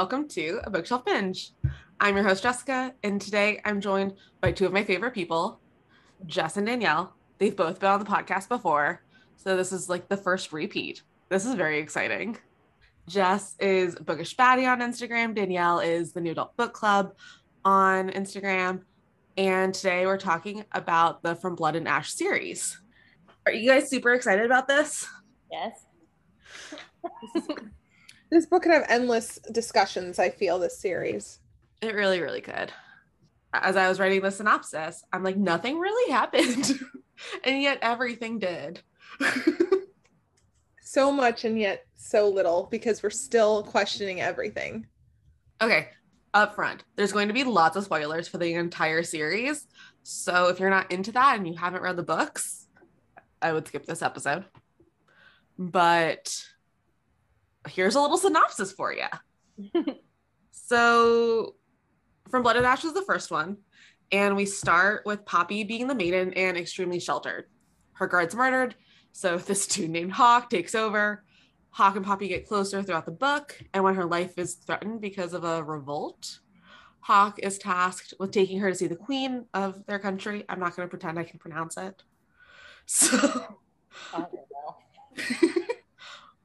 welcome to a bookshelf binge. I'm your host, Jessica, and today I'm joined by two of my favorite people, Jess and Danielle. They've both been on the podcast before, so this is like the first repeat. This is very exciting. Jess is Bookish Baddy on Instagram. Danielle is the New Adult Book Club on Instagram. And today we're talking about the From Blood and Ash series. Are you guys super excited about this? Yes. This book could have endless discussions, I feel, this series. It really, really could. As I was writing the synopsis, I'm like, nothing really happened. and yet everything did. so much and yet so little because we're still questioning everything. Okay, up front, there's going to be lots of spoilers for the entire series. So if you're not into that and you haven't read the books, I would skip this episode. But here's a little synopsis for you. so, From Blood and Ash is the first one. And we start with Poppy being the maiden and extremely sheltered. Her guard's murdered. So, this dude named Hawke takes over. Hawke and Poppy get closer throughout the book. And when her life is threatened because of a revolt, Hawke is tasked with taking her to see the queen of their country. I'm not going to pretend I can pronounce it. So,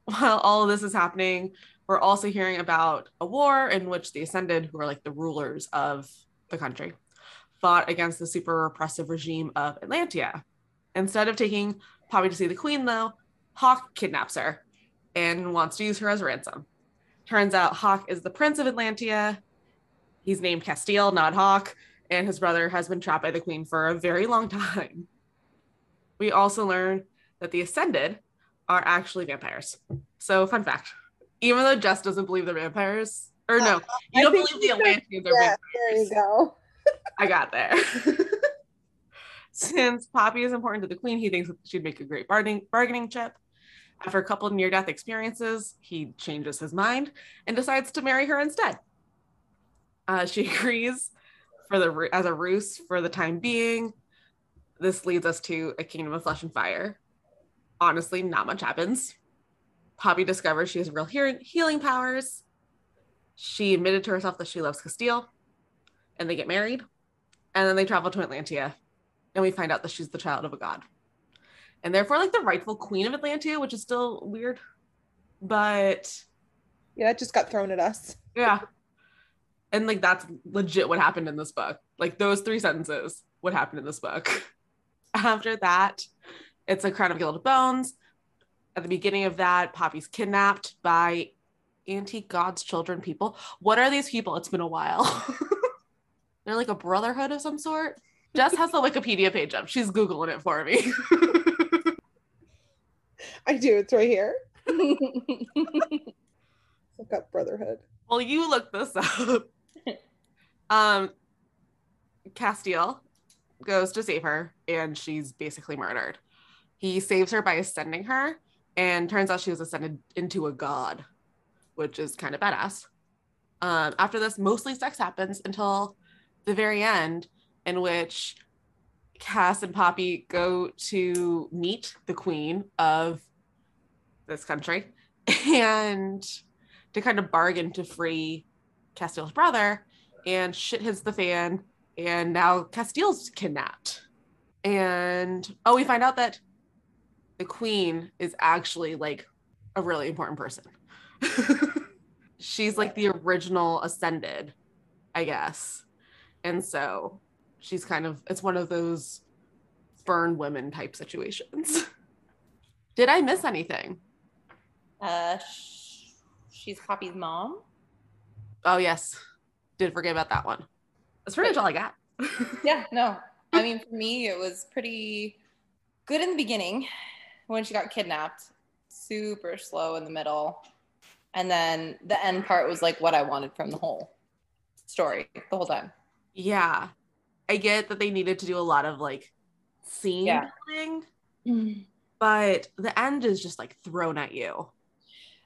while all of this is happening, we're also hearing about a war in which the Ascended, who are like the rulers of the country, fought against the super repressive regime of Atlantia. Instead of taking Poppy to see the queen, though, Hawke kidnaps her and wants to use her as ransom. Turns out Hawke is the prince of Atlantia. He's named Casteel, not Hawke, and his brother has been trapped by the queen for a very long time. We also learn that the Ascended are actually vampires. So, fun fact even though Jess doesn't believe they're vampires, or no, you don't believe the Atlanteans are yeah, vampires. There you go. I got there. Since Poppy is important to the queen, he thinks she'd make a great bargaining, bargaining chip. After a couple near death experiences, he changes his mind and decides to marry her instead. Uh, she agrees for the as a ruse for the time being. This leads us to a kingdom of flesh and fire, honestly, not much happens. Poppy discovers she has real hearing, healing powers. She admitted to herself that she loves Casteel and they get married. And then they travel to Atlantia, and we find out that she's the child of a god. And therefore, like the rightful queen of Atlantia, which is still weird. But yeah, it just got thrown at us. Yeah. And like that's legit what happened in this book. Like those three sentences, what happened in this book. After that, it's a crown of gilded bones. At the beginning of that, Poppy's kidnapped by anti God's children people. What are these people? It's been a while. They're like a brotherhood of some sort. Jess has the Wikipedia page up. She's Googling it for me. I do. It's right here. look up Brotherhood. Well, you look this up. um, Casteel goes to save her, and she's basically murdered. He saves her by ascending her, and turns out she was ascended into a god, which is kind of badass. Um, after this, mostly sex happens until the very end, in which Cass and Poppy go to meet the queen of this country and to kind of bargain to free Casteel's brother. And shit hits the fan, and now Casteel's kidnapped. And oh, we find out that the queen is actually like a really important person. she's like the original ascended, I guess. And so she's kind of it's one of those burn women type situations. Did I miss anything? Uh sh- she's Poppy's mom. Oh yes. Did forget about that one. That's pretty much all I got. yeah, no. I mean for me it was pretty good in the beginning when she got kidnapped, super slow in the middle. And then the end part was like what I wanted from the whole story the whole time. Yeah. I get that they needed to do a lot of like scene yeah. building, mm-hmm. but the end is just like thrown at you.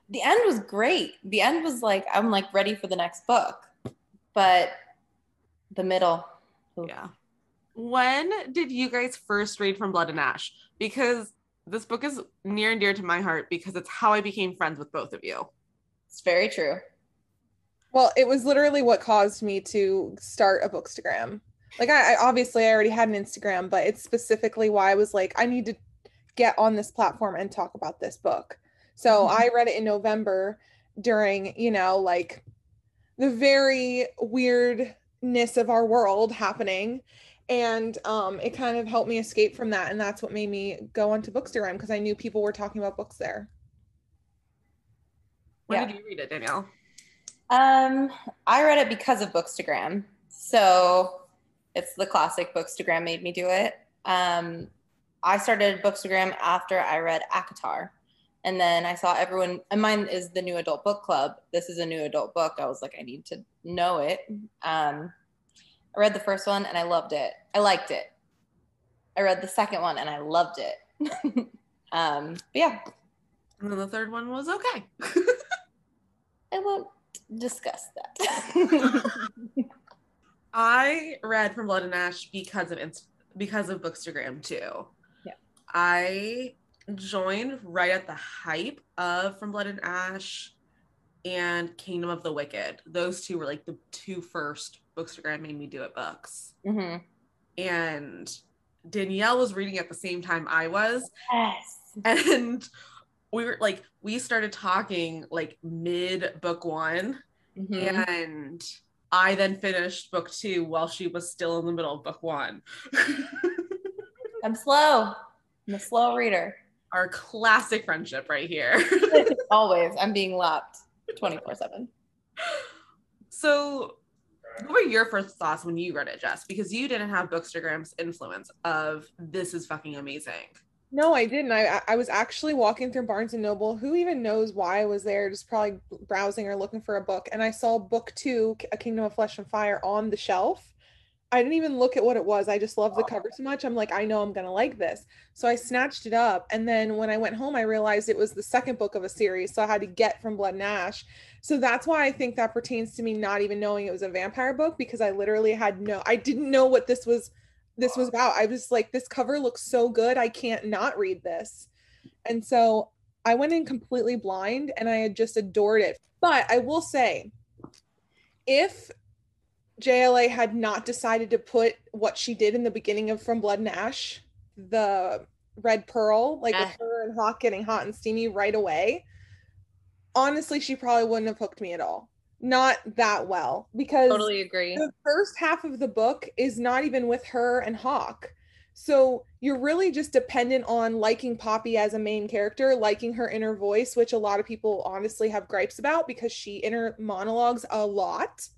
The end was great. The end was like, I'm like ready for the next book. But the middle. Yeah. When did you guys first read From Blood and Ash? Because this book is near and dear to my heart because it's how I became friends with both of you. It's very true. Well, it was literally what caused me to start a bookstagram. Like I, I obviously I already had an Instagram, but it's specifically why I was like, I need to get on this platform and talk about this book. So Mm-hmm. I read it in November during, you know, like the very weirdness of our world happening. And um, it kind of helped me escape from that. And that's what made me go onto Bookstagram because I knew people were talking about books there. When Yeah. did you read it, Danielle? Um, I read it because of Bookstagram. So it's the classic Bookstagram made me do it. Um, I started Bookstagram after I read ACOTAR. And then I saw everyone, and mine is the new adult book club. This is a new adult book. I was like, I need to know it. Um, I read the first one and I loved it. I liked it. I read the second one and I loved it. um, but yeah, And then the third one was okay. I won't discuss that. I read From Blood and Ash because of Inst- because of Bookstagram too. Yeah. I joined right at the hype of From Blood and Ash and Kingdom of the Wicked. Those two were like the two first Bookstagram made me do it books. hmm And Danielle was reading at the same time I was. Yes. And we were like, we started talking like mid book one. Mhm. And I then finished book two while she was still in the middle of book one. I'm slow. I'm a slow reader. Our classic friendship right here. Always. I'm being lapped 24 7. so, what were your first thoughts when you read it, Jess? Because you didn't have Bookstagram's influence of this is fucking amazing. No, I didn't. I I- was actually walking through Barnes and Noble. Who even knows why I was there? Just probably browsing or looking for a book, and I saw book two, A Kingdom of Flesh and Fire, on the shelf. I didn't even look at what it was. I just loved the cover so much. I'm like, I know I'm gonna like this. So I snatched it up, and then when I went home, I realized it was the second book of a series. So I had to get from Blood and Ash. So that's why I think that pertains to me not even knowing it was a vampire book because I literally had no, I didn't know what this was this was about. I was like, this cover looks so good. I can't not read this. And so I went in completely blind and I had just adored it. But I will say, if JLA had not decided to put what she did in the beginning of From Blood and Ash, the red pearl, like with Ah. her and Hawke getting hot and steamy right away, honestly, she probably wouldn't have hooked me at all. Not that well because Totally agree. the first half of the book is not even with her and Hawke. So you're really just dependent on liking Poppy as a main character, liking her inner voice, which a lot of people honestly have gripes about because she inner monologues a lot,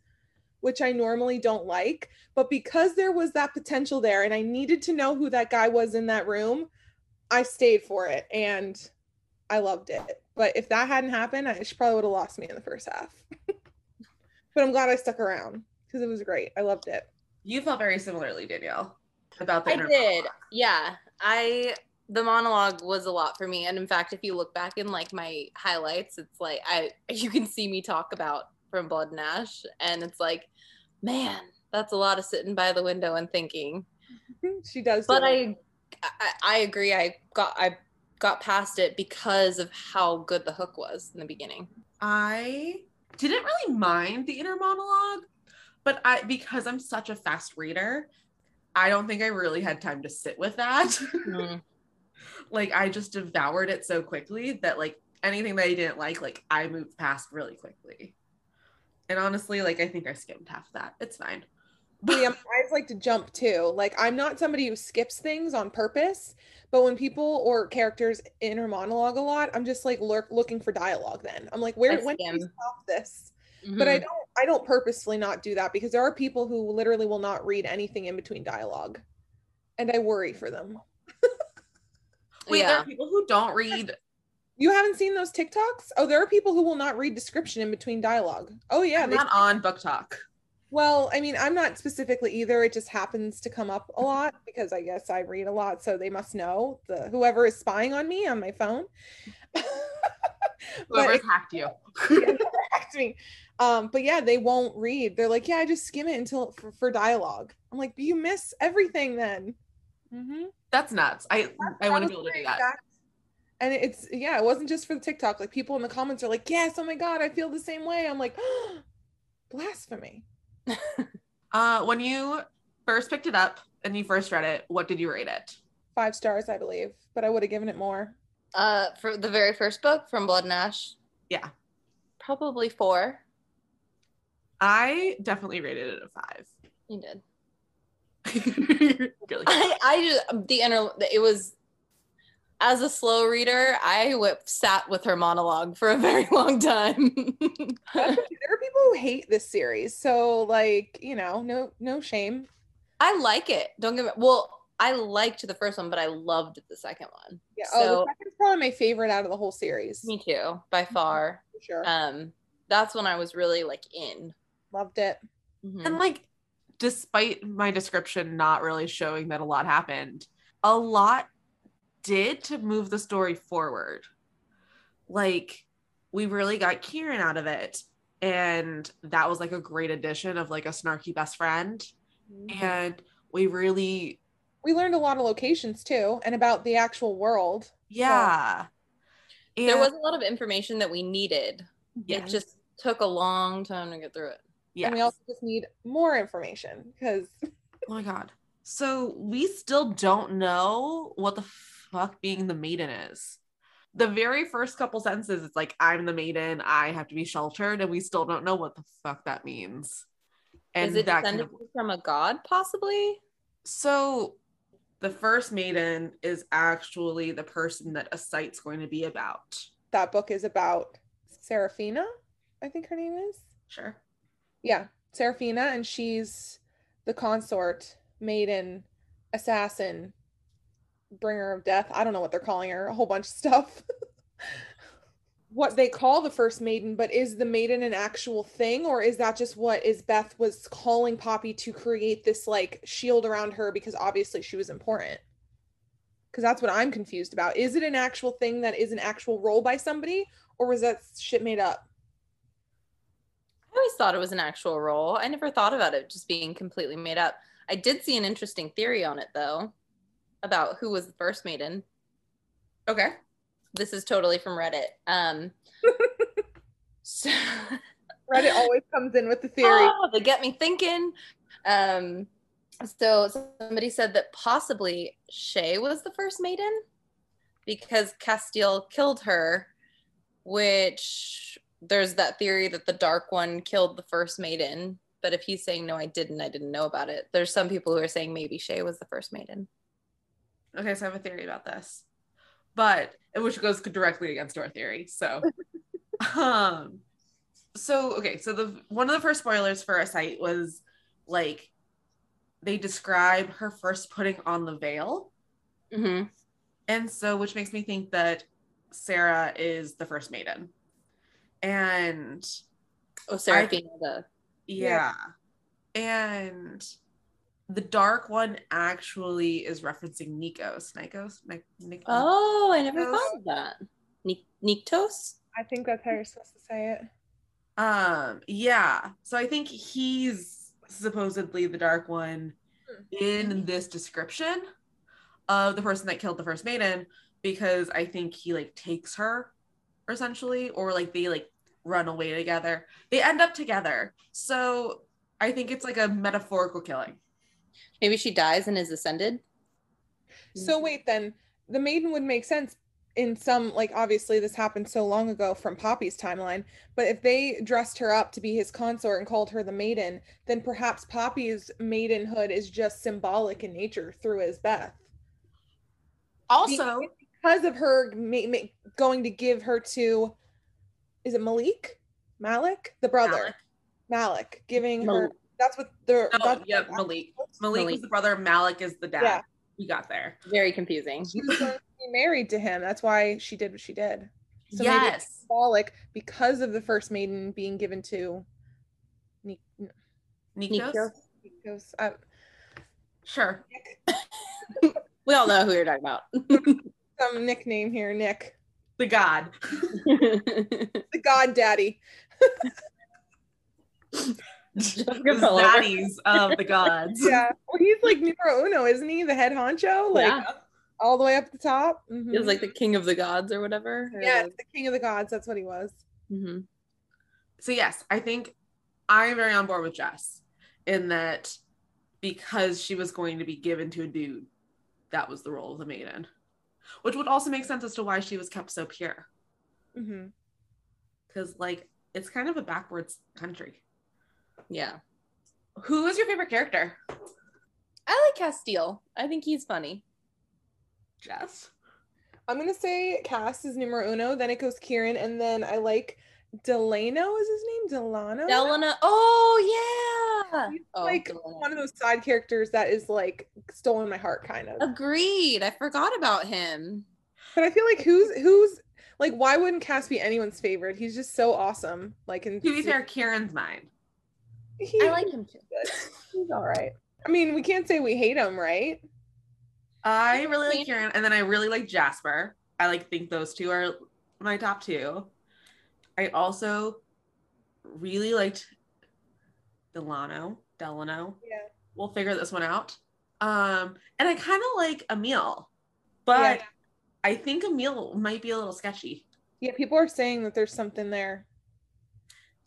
which I normally don't like. But because there was that potential there and I needed to know who that guy was in that room, I stayed for it and I loved it. But if that hadn't happened, I, she probably would have lost me in the first half. but I'm glad I stuck around because it was great. I loved it. You felt very similarly, Danielle, about the I did. monologue. Yeah. I the monologue was a lot for me. And in fact, if you look back in like my highlights, it's like I you can see me talk about from Blood and Ash. And it's like, man, that's a lot of sitting by the window and thinking. She does. But do. I, I I agree. I got I got past it because of how good the hook was in the beginning. I didn't really mind the inner monologue, but I because I'm such a fast reader, I don't think I really had time to sit with that. Mm. like I just devoured it so quickly that like anything that I didn't like, like I moved past really quickly. And honestly, like I think I skimmed half of that. It's fine. yeah, my eyes like to jump too. Like I'm not somebody who skips things on purpose, but when people or characters inner monologue a lot, I'm just like lurk looking for dialogue. Then I'm like, where I when can we skim. stop this? But I Mhm. don't I don't purposefully not do that because there are people who literally will not read anything in between dialogue, and I worry for them. Wait, there yeah. are people who don't read. You haven't seen those TikToks? Oh, there are people who will not read description in between dialogue. Oh yeah, I'm they not on BookTok. Well, I mean, I'm not specifically either. It just happens to come up a lot because I guess I read a lot, so they must know the whoever is spying on me on my phone. Whoever's hacked you. hacked me. Um, but yeah, they won't read. They're like, yeah, I just skim it until for, for dialogue. I'm like, you miss everything then. Mm-hmm. That's nuts. I I want to be able to do that. And it's yeah, it wasn't just for the TikTok. Like people in the comments are like, yes, oh my god, I feel the same way. I'm like, Blasphemy. Uh, when you first picked it up and you first read it, what did you rate it? Five stars, I believe, but I would have given it more. Uh, for the very first book from Blood and Ash, Yeah, probably four. I definitely rated it a five. You did. really? I, I just the inner it was as a slow reader, I whip, sat with her monologue for a very long time. there are people who hate this series, so like you know, no no shame. I like it. Don't give it. well. I liked the first one, but I loved the second one. Yeah. oh, So- the second's probably my favorite out of the whole series. Me too, by far. For sure. Um, that's when I was really like in. Loved it. Mhm. And like, despite my description not really showing that a lot happened, a lot did to move the story forward. Like, we really got Kieran out of it. And that was like a great addition of like a snarky best friend. Mm-hmm. And we really, We learned a lot of locations too, and about the actual world. yeah. there And- was a lot of information that we needed. yeah, It just took a long time to get through it. yeah. And we also just need more information because Oh my god. So we still don't know what the fuck being the maiden is. The very first couple sentences, it's like, I'm the maiden, I have to be sheltered, and we still don't know what the fuck that means. And Is it that kind of from a god, possibly? so the first maiden is actually the person that ASITE's going to be about. that book is about Seraphena, I think her name is. Sure. Yeah, Seraphena, and she's the consort, maiden, assassin, bringer of death. I don't know what they're calling her, a whole bunch of stuff. what they call the first maiden, but is the maiden an actual thing, or is that just what Isbeth was calling Poppy to create this like shield around her because obviously she was important? Because that's what I'm confused about. Is it an actual thing that is an actual role by somebody, or was that shit made up? I always thought it was an actual role. I never thought about it just being completely made up. I did see an interesting theory on it though, about who was the first maiden. Okay. This is totally from Reddit. Um, so Reddit always comes in with the theory. Oh, they get me thinking. Um, so somebody said that possibly Shea was the first maiden because Casteel killed her, which there's that theory that the Dark One killed the first maiden. But if he's saying no, I didn't, I didn't know about it. There's some people who are saying maybe Shea was the first maiden. Okay, so I have a theory about this, but which goes directly against our theory. So, um, so okay, so the one of the first spoilers for ASITE was like they describe her first putting on the veil, Mm-hmm. and so which makes me think that Sarah is the first maiden, and Oh, Seraphena, the yeah, and the dark one actually is referencing Nikos, Nikos, Nik- Nik- oh, I never Those- thought of that. Nik- Nyktos. I think that's how you're supposed to say it. Um, yeah. So I think he's supposedly the dark one in this description of the person that killed the first maiden because I think he like takes her essentially, or like they like run away together. They end up together. So I think it's like a metaphorical killing. Maybe she dies and is ascended. So mm-hmm. wait, then the maiden would make sense in some like obviously this happened so long ago from Poppy's timeline, but if they dressed her up to be his consort and called her the maiden, then perhaps Poppy's maidenhood is just symbolic in nature through Isbeth. Also, Because of her ma- ma- going to give her to is it Malik? Malik? The brother. Malik. Malik, giving her that's what the Oh, that's yep, Malik. Malik Malik. is the brother, Malik is the dad. Yeah. We got there. Very confusing. she was going to be married to him. That's why she did what she did. So maybe yes. symbolic because of the first maiden being given to Ni- Nikos? Nikos. Nikos. Uh, Sure. We all know who you're talking about. some nickname here, Nick, The god. the God Daddy. Jessica The Pillow. zaddies of the gods. Yeah, well, he's like numero uno, isn't he? The head honcho, like Yeah. all the way up the top. Mhm. He was like the king of the gods or whatever. or yeah, the- the king of the gods. That's what he was. Mhm. So yes, I think I'm very on board with Jess in that because she was going to be given to a dude, that was the role of the maiden, which would also make sense as to why she was kept so pure. Because like it's kind of a backwards country. Yeah. Who is your favorite character? I like Casteel. I think he's funny. Jess. I'm gonna say Cass is numero uno. Then it goes Kieran, and then I like Delano. Is his name Delano? Delano. Oh yeah. He's Oh, like Delano. one of those side characters that is like stolen my heart, kind of. Agreed. I forgot about him. But I feel like who's who's like why wouldn't Cass be anyone's favorite? He's just so awesome. Like in To be fair, Kieran's mine. He, I like him too. he's all right. I mean, we can't say we hate him, right? I really like Kieran, and then I really like Jasper. I like think those two are my top two. I also really liked Delano. Delano. Yeah. We'll figure this one out. Um, and I kind of like Emil, but Yeah. I think Emil might be a little sketchy. Yeah, people are saying that there's something there.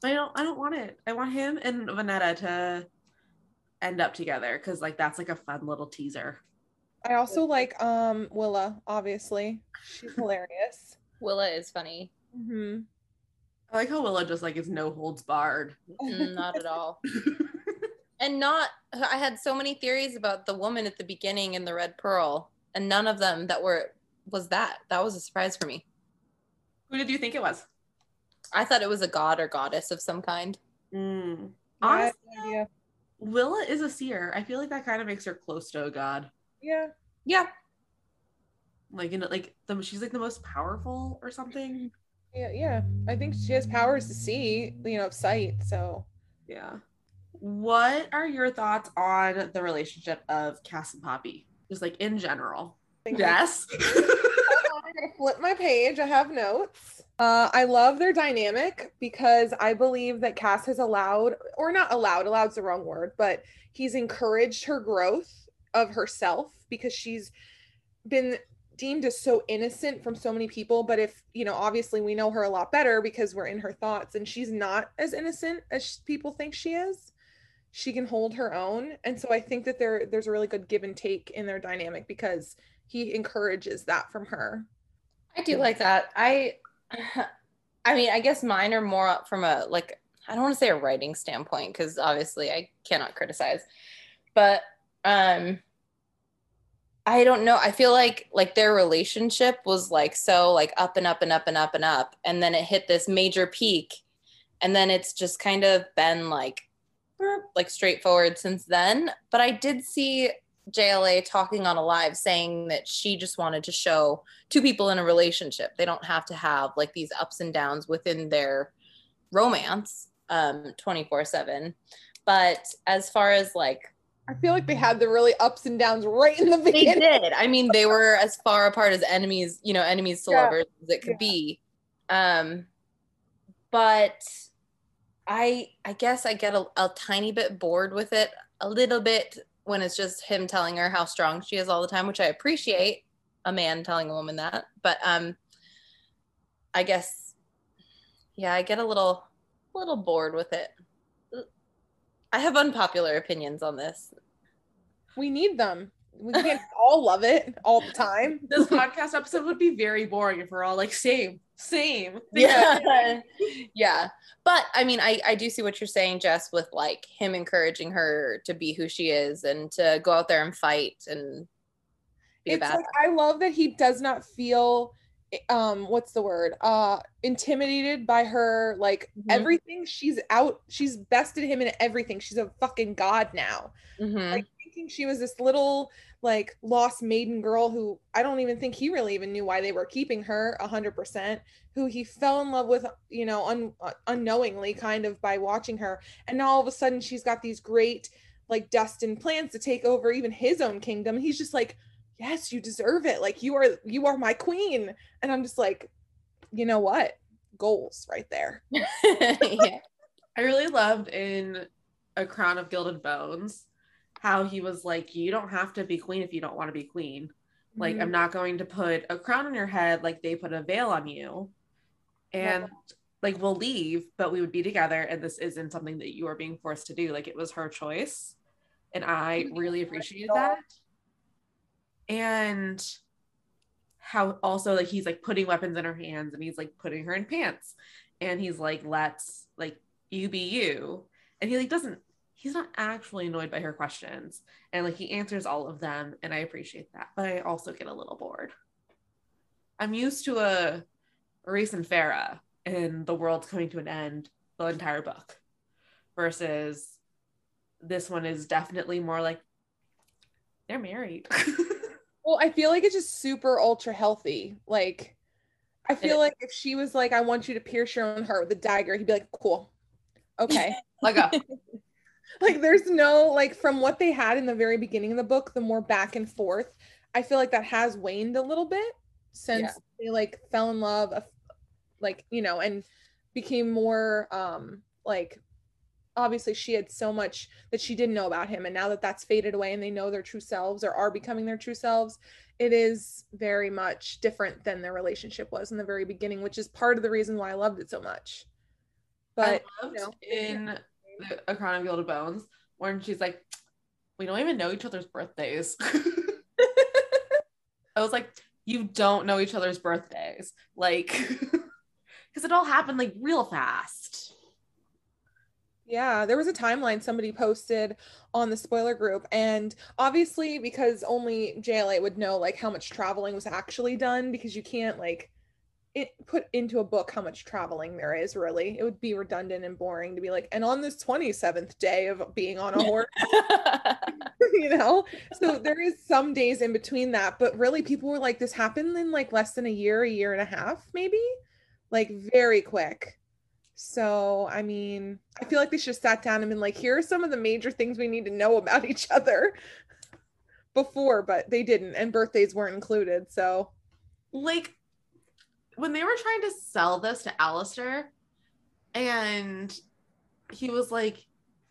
I don't. I don't want it. I want him and Vonetta to end up together because like that's like a fun little teaser. I also like um Willa, obviously. She's hilarious. Willa is funny. hmm I like how Willa just like is no holds barred. Mm, not at all. And not, I had so many theories about the woman at the beginning in the Red Pearl, and none of them that were, was that. That was a surprise for me. Who did you think it was? I thought it was a god or goddess of some kind. Mm. Honestly, no idea. Willa is a seer. I feel like that kind of makes her close to a god. Yeah. Yeah. Like, you know, like the she's like the most powerful or something. Yeah, yeah. I think she has powers to see, you know, of sight. So Yeah. What are your thoughts on the relationship of Cass and Poppy? Just like in general. Yes. I'm gonna flip my page. I have notes. Uh, I love their dynamic because I believe that Cass has allowed, or not allowed, alloud's the wrong word, but he's encouraged her growth of herself because she's been deemed as so innocent from so many people. But if, you know, obviously we know her a lot better because we're in her thoughts and she's not as innocent as people think she is. She can hold her own. And so I think that there there's a really good give and take in their dynamic because he encourages that from her. I do like that. I, I mean, I guess mine are more from a, like, I don't want to say a writing standpoint, because obviously I cannot criticize, but, um, I don't know. I feel like like their relationship was like so like up and up and up and up and up and then it hit this major peak and then it's just kind of been like like straightforward since then. But I did see JLA talking on a live saying that she just wanted to show two people in a relationship. They don't have to have like these ups and downs within their romance um 24/7. But as far as like I feel like they had the really ups and downs right in the they did. I mean, they were as far apart as enemies, you know, enemies to Yeah. lovers as it could Yeah. be. Um, but I, I guess I get a, a tiny bit bored with it, a little bit when it's just him telling her how strong she is all the time, which I appreciate a man telling a woman that. But um, I guess, yeah, I get a little, little bored with it. I have unpopular opinions on this. We need them. We can't all love it all the time. this podcast episode would be very boring if we're all like same, same. yeah yeah but i mean I, I do see what you're saying jess with like him encouraging her to be who she is and to go out there and fight and be It's like I love that he does not feel um what's the word? Uh intimidated by her like Mhm. everything she's out she's bested him in everything. She's a fucking god now. Mhm. Like thinking she was this little like lost maiden girl who I don't even think he really even knew why they were keeping her a hundred percent. Who he fell in love with, you know, un- uh, unknowingly, kind of by watching her, and now all of a sudden she's got these great like destined plans to take over even his own kingdom. He's just like, yes, you deserve it. Like you are, you are my queen, and I'm just like, you know what? Goals right there. yeah. I really loved in A Crown of Gilded Bones how he was like, You don't have to be queen if you don't want to be queen. Like, Mm-hmm. I'm not going to put a crown on your head like they put a veil on you. And like we'll leave, but we would be together, and this isn't something that you are being forced to do. Like it was her choice, and I really appreciated that. And how also like he's like putting weapons in her hands, and he's like putting her in pants, and he's like, "Let's like you be you," and he like doesn't. He's not actually annoyed by her questions, and like he answers all of them, and I appreciate that. But I also get a little bored. I'm used to a Rhys and Feyre and the world's coming to an end the entire book versus this one is definitely more like they're married. Well i feel like it's just super ultra healthy. Like i feel like if she was like i want you to pierce your own heart with a dagger he'd be like cool. Okay. Like a like there's no like from what they had in the very beginning of the book the more back and forth i feel like that has waned a little bit since yeah. they like fell in love like you know and became more um like obviously she had so much that she didn't know about him and now that that's faded away and they know their true selves or are becoming their true selves it is very much different than their relationship was in the very beginning which is part of the reason why i loved it so much but I loved you know, in a crown of gilded bones when she's like we don't even know each other's birthdays i was like you don't know each other's birthdays like because it all happened like real fast. Yeah, there was a timeline somebody posted on the spoiler group, and obviously because only JLA would know like how much traveling was actually done because you can't like it put into a book how much traveling there is really. It would be redundant and boring to be like, and on this 27th day of being on a horse, you know? So there is some days in between that, but really people were like, this happened in like less than a year, a year and a half, maybe like very quick. So, I mean, I feel like they should have sat down and been like, here are some of the major things we need to know about each other before, but they didn't, and birthdays weren't included. So, like, when they were trying to sell this to Alastir, and he was like,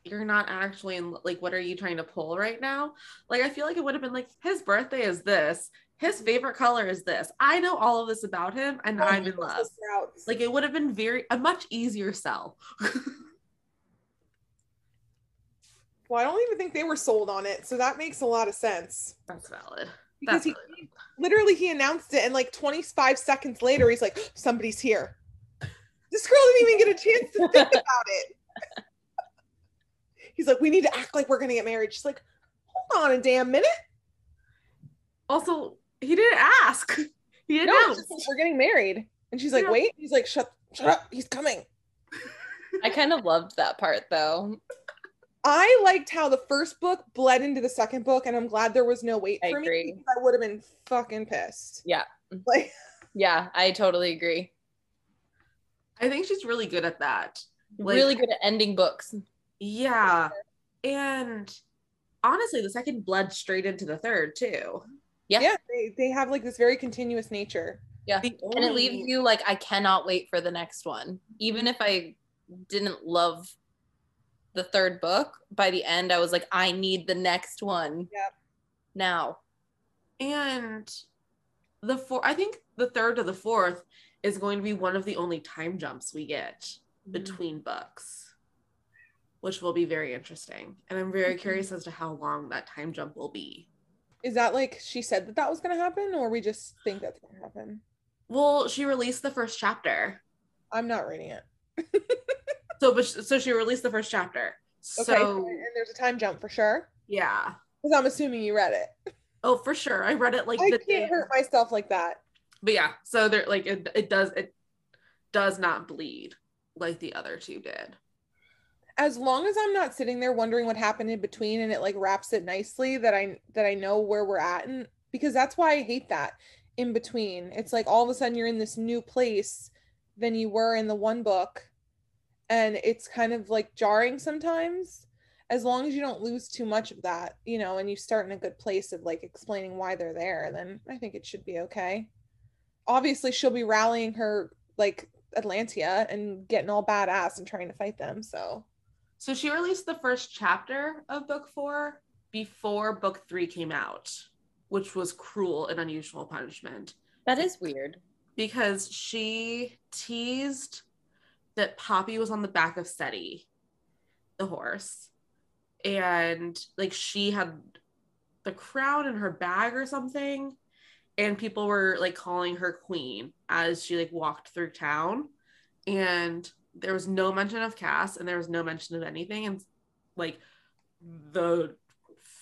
You're not actually in, like, what are you trying to pull right now? Like, I feel like it would have been like, His birthday is this, his favorite color is this. I know all of this about him and oh, I'm in love. Like it would have been very a much easier sell. well, I don't even think they were sold on it, so that makes a lot of sense. That's valid. Because That's he literally he announced it and like 25 seconds later he's like, somebody's here. This girl didn't even get a chance to think about it. he's like, we need to act like we're gonna get married. She's like, hold on a damn minute. Also, he didn't ask. He announced no, we're getting married, and she's like, yeah. "Wait." He's like, "Shut, shut up. He's coming." I kind of loved that part though. I liked how the first book bled into the second book, and I'm glad there was no wait for me because I would have been fucking pissed. Yeah. Like, yeah, I totally agree. I think she's really good at that. Like, really good at ending books. Yeah. And honestly, the second bled straight into the third too. Yeah. Yeah. They, they have like this very continuous nature. Yeah. Only... And it leaves you like, I cannot wait for the next one. Even if I didn't love the third book, by the end, I was like, I need the next one. Yeah. Now. And the four, I think the third to the fourth is going to be one of the only time jumps we get mm-hmm. between books, which will be very interesting. And I'm very mm-hmm. curious as to how long that time jump will be is that like she said that that was going to happen or we just think that's going to happen well she released the first chapter i'm not reading it so but so she released the first chapter. Okay, so and there's a time jump for sure. Yeah. Because i'm assuming you read it. Oh for sure. I read it like i can't day. hurt myself like that. But yeah so there like it, it does it does not bleed like the other two did. As long as I'm not sitting there wondering what happened in between and it like wraps it nicely that I that I know where we're at and because that's why I hate that in between. It's like all of a sudden you're in this new place than you were in the one book and it's kind of like jarring sometimes as long as you don't lose too much of that, you know, and you start in a good place of like explaining why they're there, then I think it should be okay. Obviously, she'll be rallying her like Atlantia and getting all badass and trying to fight them. So so she released the first chapter of book four before book three came out, which was cruel and unusual punishment. That is weird. Because she teased that Poppy was on the back of Setti, the horse, and like she had the crown in her bag or something, and people were like calling her queen as she like walked through town, and there was no mention of Cass and there was no mention of anything, and like the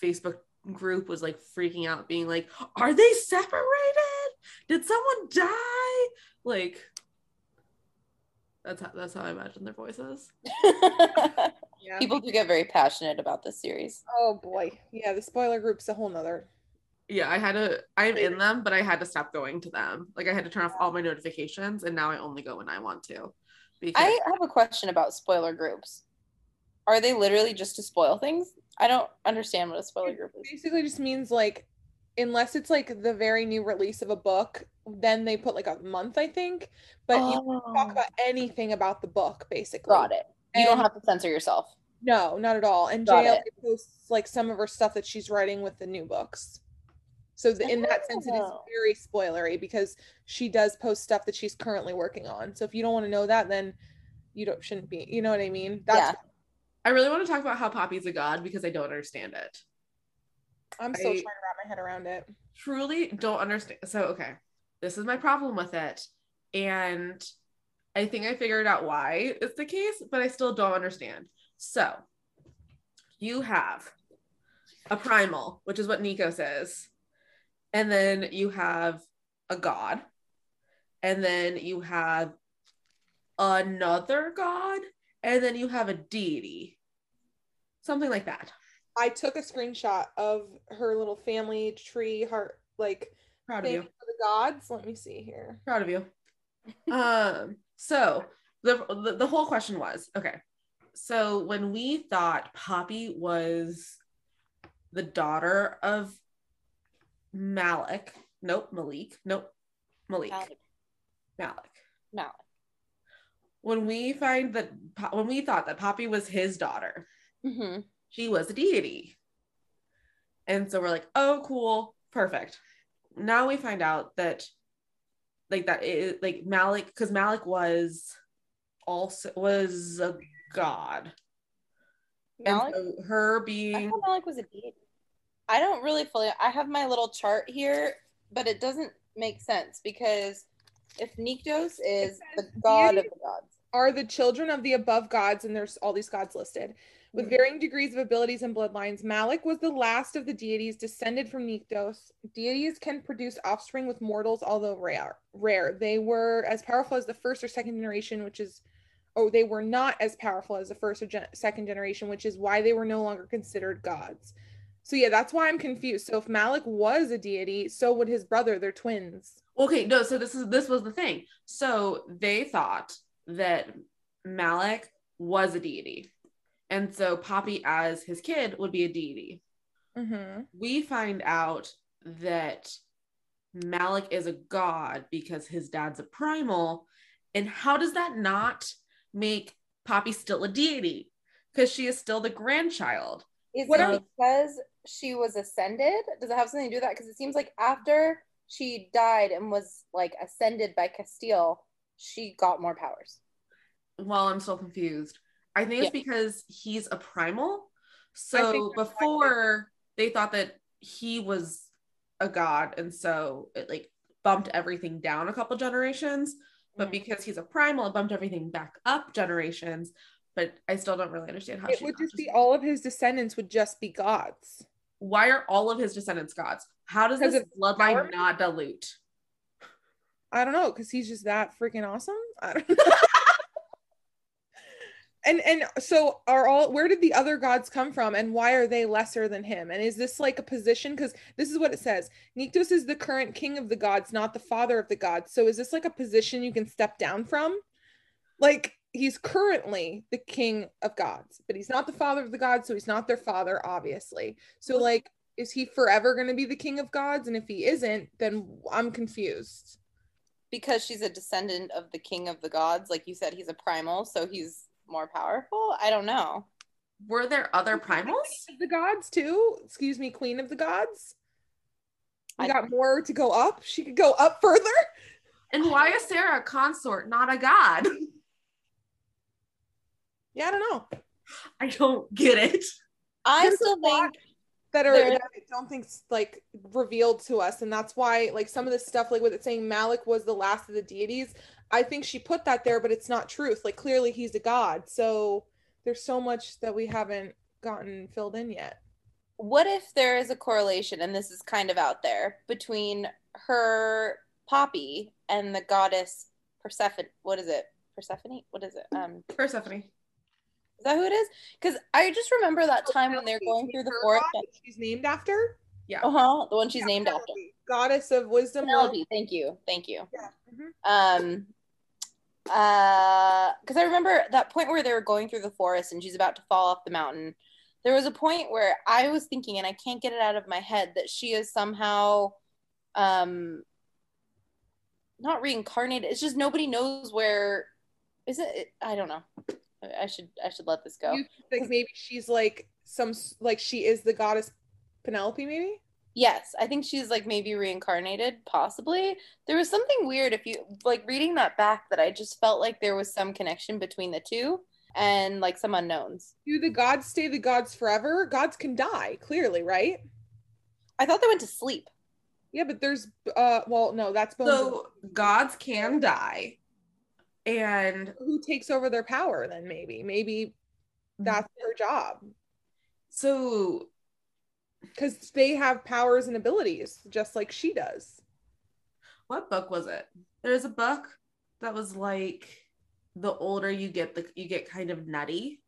Facebook group was like freaking out, being like, "Are they separated? Did someone die?" Like that's how that's how I imagine their voices. Yeah. People do get very passionate about this series. Oh boy. Yeah, the spoiler group's a whole nother. Yeah, I had to. I'm in them, but I had to stop going to them. Like I had to turn off all my notifications, and now I only go when I want to. Because I have a question about spoiler groups. Are they literally just to spoil things? I don't understand what a spoiler It group is. basically just means like unless it's like the very new release of a book, then they put like a month, I think. But you can talk Oh, about anything about the book, basically. got it. You don't have to censor yourself. No, not at all. And Got JL it. posts like some of her stuff that she's writing with the new books. So the, in that sense, it is Oh. very spoilery because she does post stuff that she's currently working on. So if you don't want to know that, then you don't shouldn't be. You know what I mean? That's Yeah. I really want to talk about how Poppy's a god because I don't understand it. I'm still I- trying to wrap my head around it. Truly don't understand. So okay, this is my problem with it, and I think I figured out why it's the case, but I still don't understand. So you have a primal, which is what Nikos is, and then you have a god, and then you have another god, and then you have a deity, something like that. I took a screenshot of her little family tree heart like Proud of thing you. for the gods. Let me see here. proud of you um so the, the the whole question was okay so when we thought poppy was the daughter of malik nope malik nope malik Malik. malik No. when we find that when we thought that poppy was his daughter hmm she was a deity and so we're like oh cool perfect now we find out that like that it, like malik because malik was also was a god Malik. and so her being thought Malik was a deity. I don't really fully. I have my little chart here, but it doesn't make sense because if Nyktos is the god of the gods, Are the children of the above gods, and there's all these gods listed. With Mhm. varying degrees of abilities and bloodlines, Malik was the last of the deities descended from Nyktos. Deities can produce offspring with mortals, although rare. Rare. They were as powerful as the first or second generation, which is, oh, they were not as powerful as the first or gen- second generation, which is why they were no longer considered gods. So yeah, that's why I'm confused. So if Malik was a deity, so would his brother. They're twins. okay no so this is this was the thing so they thought that malik was a deity and so poppy as his kid would be a deity Mm-hmm. we find out that Malik is a god because his dad's a primal. And how does that not make Poppy still a deity? Because she is still the grandchild. is What it because she was ascended? Does it have something to do with that? Because it seems like after she died and was like ascended by Casteel, she got more powers. Well, I'm still confused. I think it's Yeah. because he's a primal. So before they thought that he was a god, and so it like bumped everything down a couple generations. But Mhm. because he's a primal, it bumped everything back up generations. But I still don't really understand how It would just be all of his descendants would just be gods. why are all of his descendants gods? How does this bloodline not dilute? I don't know, because he's just that freaking awesome. I don't know. And and so are all where did the other gods come from and why are they lesser than him? And is this like a position? Because this is what it says. Nyktos is the current king of the gods, not the father of the gods. So is this like a position you can step down from? Like he's currently the king of gods, but he's not the father of the gods, so he's not their father, obviously. So like is he forever going to be the king of gods? And if he isn't, then I'm confused. Because she's a descendant of the king of the gods, like you said, he's a primal, so he's more powerful. I don't know. Were there other primals? of the gods too. Excuse me, queen of the gods. We I- got more to go up. She could go up further. And why is Sarah a consort, not a god? Yeah, I don't know. I don't get it. I There's still think that are that I don't think it's like revealed to us, and that's why like some of this stuff, like with it saying Malik was the last of the deities. I think she put that there, but it's not truth. Like clearly he's a god, so there's so much that we haven't gotten filled in yet. what if there is a correlation, and this is kind of out there, between her Poppy and the goddess Persephone? What is it? Persephone? What is it? Um, Persephone. is that who it is? Because I just remember that time when they're going through the forest. god that she's named after. Yeah. Uh huh. The one she's Yeah, named after. Goddess of wisdom. love. Penelope. Thank you. Thank you. Yeah. mhm. Um, uh, because I remember that point where they were going through the forest and she's about to fall off the mountain. There was a point where I was thinking, and I can't get it out of my head, that she is somehow, um, not reincarnated. It's just nobody knows where. Is it? I don't know. I should I should let this go. You think maybe she's like some like she is the goddess Penelope, maybe? Yes, I think she's like maybe reincarnated, possibly. There was something weird if you like reading that back that I just felt like there was some connection between the two and like some unknowns. Do the gods stay the gods forever? Gods can die, clearly, right? I thought they went to sleep. Yeah, but there's uh well no, that's bones of- So gods can die. And who takes over their power then maybe. Maybe that's their job. so Because they have powers and abilities, just like she does. what book was it? There's a book that was like the older you get, the you get kind of nutty.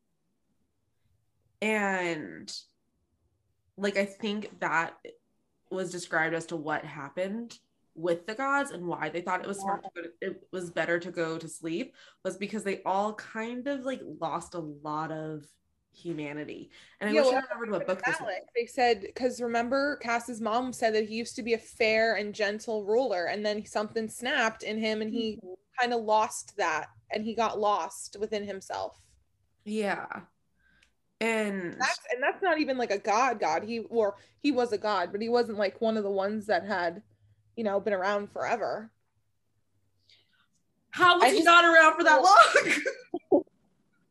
And like I think that was described as to what happened with the gods and why they thought it was smart to to, it was better to go to sleep was because they all kind of like lost a lot of humanity. And I Yeah, wish well, I remembered what book this was. They said because remember Cas's mom said that he used to be a fair and gentle ruler and then something snapped in him and he mm-hmm. kind of lost that and he got lost within himself Yeah. And that's and that's not even like a god god he or he was a god but he wasn't like one of the ones that had you know been around forever how was I he just- not around for that long?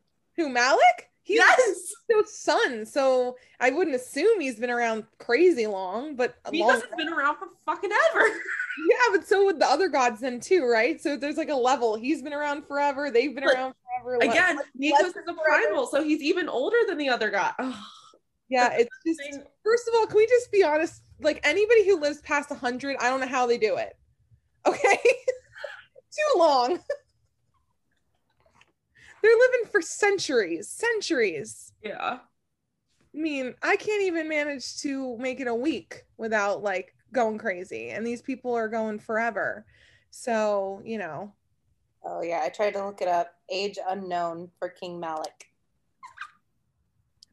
who malik he's yes. no son so i wouldn't assume he's been around crazy long but he long it's been around for fucking ever. Yeah, but so would the other gods then too, right? So there's like a level. He's been around forever. They've been But around forever. Again, let- Nyktos is a primal, so he's even older than the other god. Ugh. yeah, it's just Thing- first of all, can we just be honest? Like anybody who lives past 100, I don't know how they do it. Okay, too long. They're living for centuries, centuries. Yeah. I mean, I can't even manage to make it a week without like going crazy, and these people are going forever. So you know, Oh yeah, I tried to look it up. Age unknown for King Malik.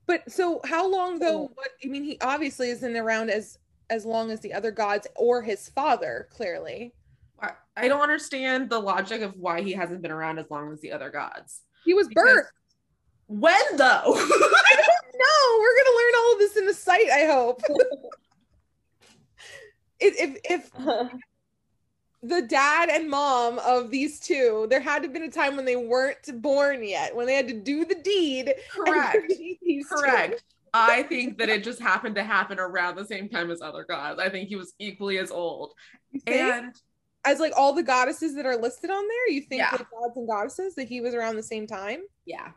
But so how long though? What I mean, he obviously isn't around as as long as the other gods or his father. Clearly, I- I don't understand the logic of why he hasn't been around as long as the other gods. He was birthed. When though? I don't know. we're gonna learn all of this in the site. I hope. if if if the dad and mom of these two, there had to have been a time when they weren't born yet, when they had to do the deed. Correct. two. Correct. I think that it just happened to happen around the same time as other gods. I think he was equally as old. And as like all the goddesses that are listed on there, you think Yeah. like gods and goddesses that he was around the same time? yeah,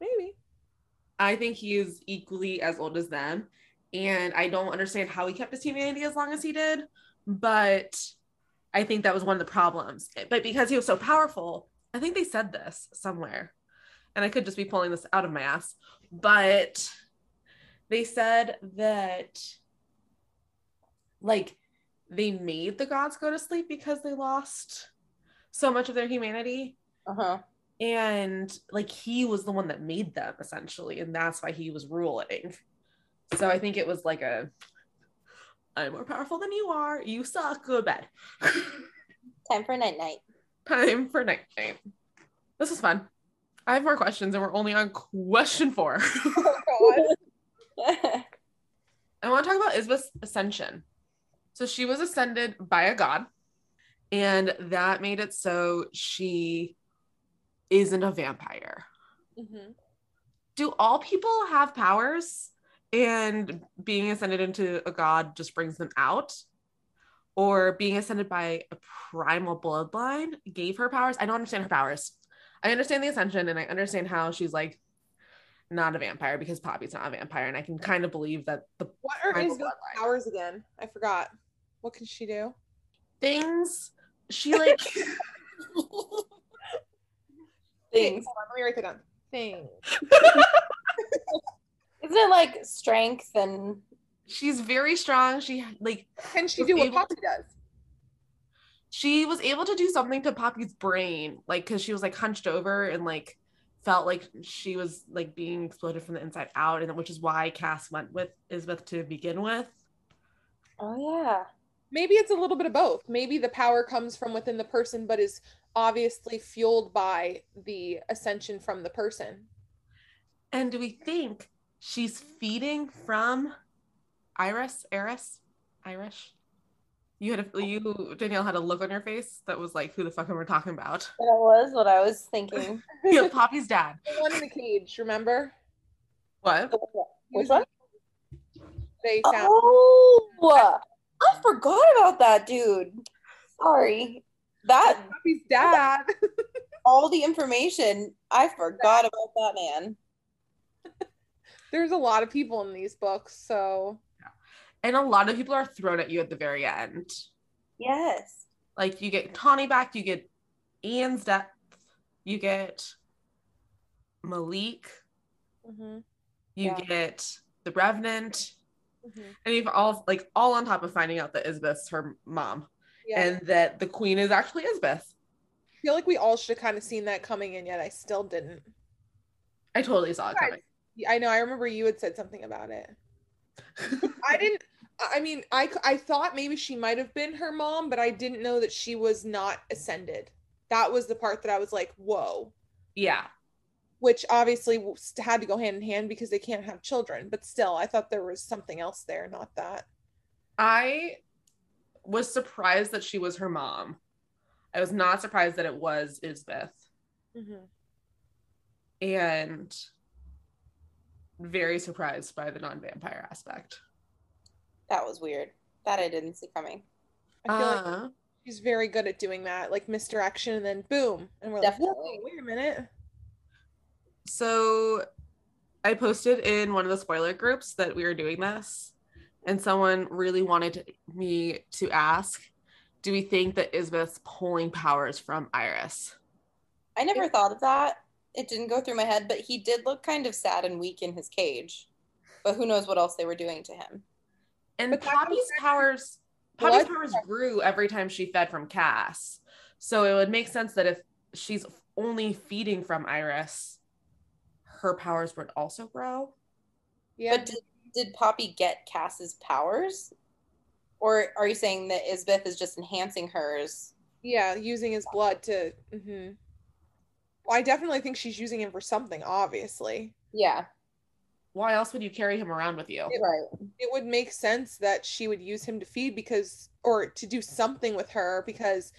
Maybe. I think he is equally as old as them. And I don't understand how he kept his humanity as long as he did, but I think that was one of the problems. But because he was so powerful, I think they said this somewhere, and I could just be pulling this out of my ass, but they said that like they made the gods go to sleep because they lost so much of their humanity. Uh-huh. and like he was the one that made them essentially and that's why he was ruling. So i think it was like a i'm more powerful than you are. You suck. Go to bed. Time for night night. time for night night. This is fun. I have more questions and we're only on question four. Oh i want to talk about isbeth's ascension so she was ascended by a god and that made it so she isn't a vampire Mhm. Do all people have powers and being ascended into a god just brings them out? Or being ascended by a primal bloodline gave her powers? I don't understand her powers. I understand the ascension and I understand how she's like not a vampire because Poppy's not a vampire. And I can kind of believe that the What are Primal Isabel's bloodline. powers again? I forgot. What can she do? things she like Things. Hold on, let me write that down. Things. Isn't it like strength and she's very strong. She like Can she do what able Poppy does? she was able to do something to Poppy's brain, like because she was like hunched over and like felt like she was like being exploded from the inside out, and which is why Cas went with Isbeth to begin with. oh yeah. Maybe it's a little bit of both. Maybe the power comes from within the person, but is obviously fueled by the ascension from the person. And do we think she's feeding from Iris? Eris? Irish? You had a, you Danielle had a look on your face that was like, "Who the fuck am I talking about?" That was what I was thinking. yeah, Poppy's dad. The one in the cage, remember? What? He was Which one? They found Oh, I forgot about that dude. Sorry. That Poppy's dad. all the information, I forgot about that man. There's a lot of people in these books, so And a lot of people are thrown at you at the very end. Yes. Like you get Tawny back, you get Ian's death, you get Malik, Mhm, you Yeah. get the Revenant, mhm. and you've all like all on top of finding out that Isbeth's her mom yeah. and that the queen is actually Isbeth. I feel like we all should have kind of seen that coming in, yet I still didn't. I totally saw it coming. I know. I remember you had said something about it. I didn't. I mean, I I thought maybe she might have been her mom, but I didn't know that she was not ascended. That was the part that I was like, whoa. yeah. Which obviously had to go hand in hand because they can't have children. But still, I thought there was something else there, not that. I was surprised that she was her mom. I was not surprised that it was Isbeth. Mhm. And very surprised by the non-vampire aspect. That was weird. That I didn't see coming. I feel like Uh, she's very good at doing that, like misdirection, and then boom, and we're Definitely. like, wait a minute. So I posted in one of the spoiler groups that we were doing this, and someone really wanted me to ask, do we think that Isbeth's pulling powers from Ires? I never thought of that. It didn't go through my head, but he did look kind of sad and weak in his cage. But who knows what else they were doing to him. And But Poppy's powers Poppy's powers grew every time she fed from Cas. So it would make sense that if she's only feeding from Ires, her powers would also grow. Yeah. But did, did Poppy get Cas's powers? Or are you saying that Isbeth is just enhancing hers? Yeah, using his blood to. hmm Well, I definitely think she's using him for something. Obviously, Yeah, Why else would you carry him around with you? right. it would make sense that she would use him to feed because, or to do something with her because,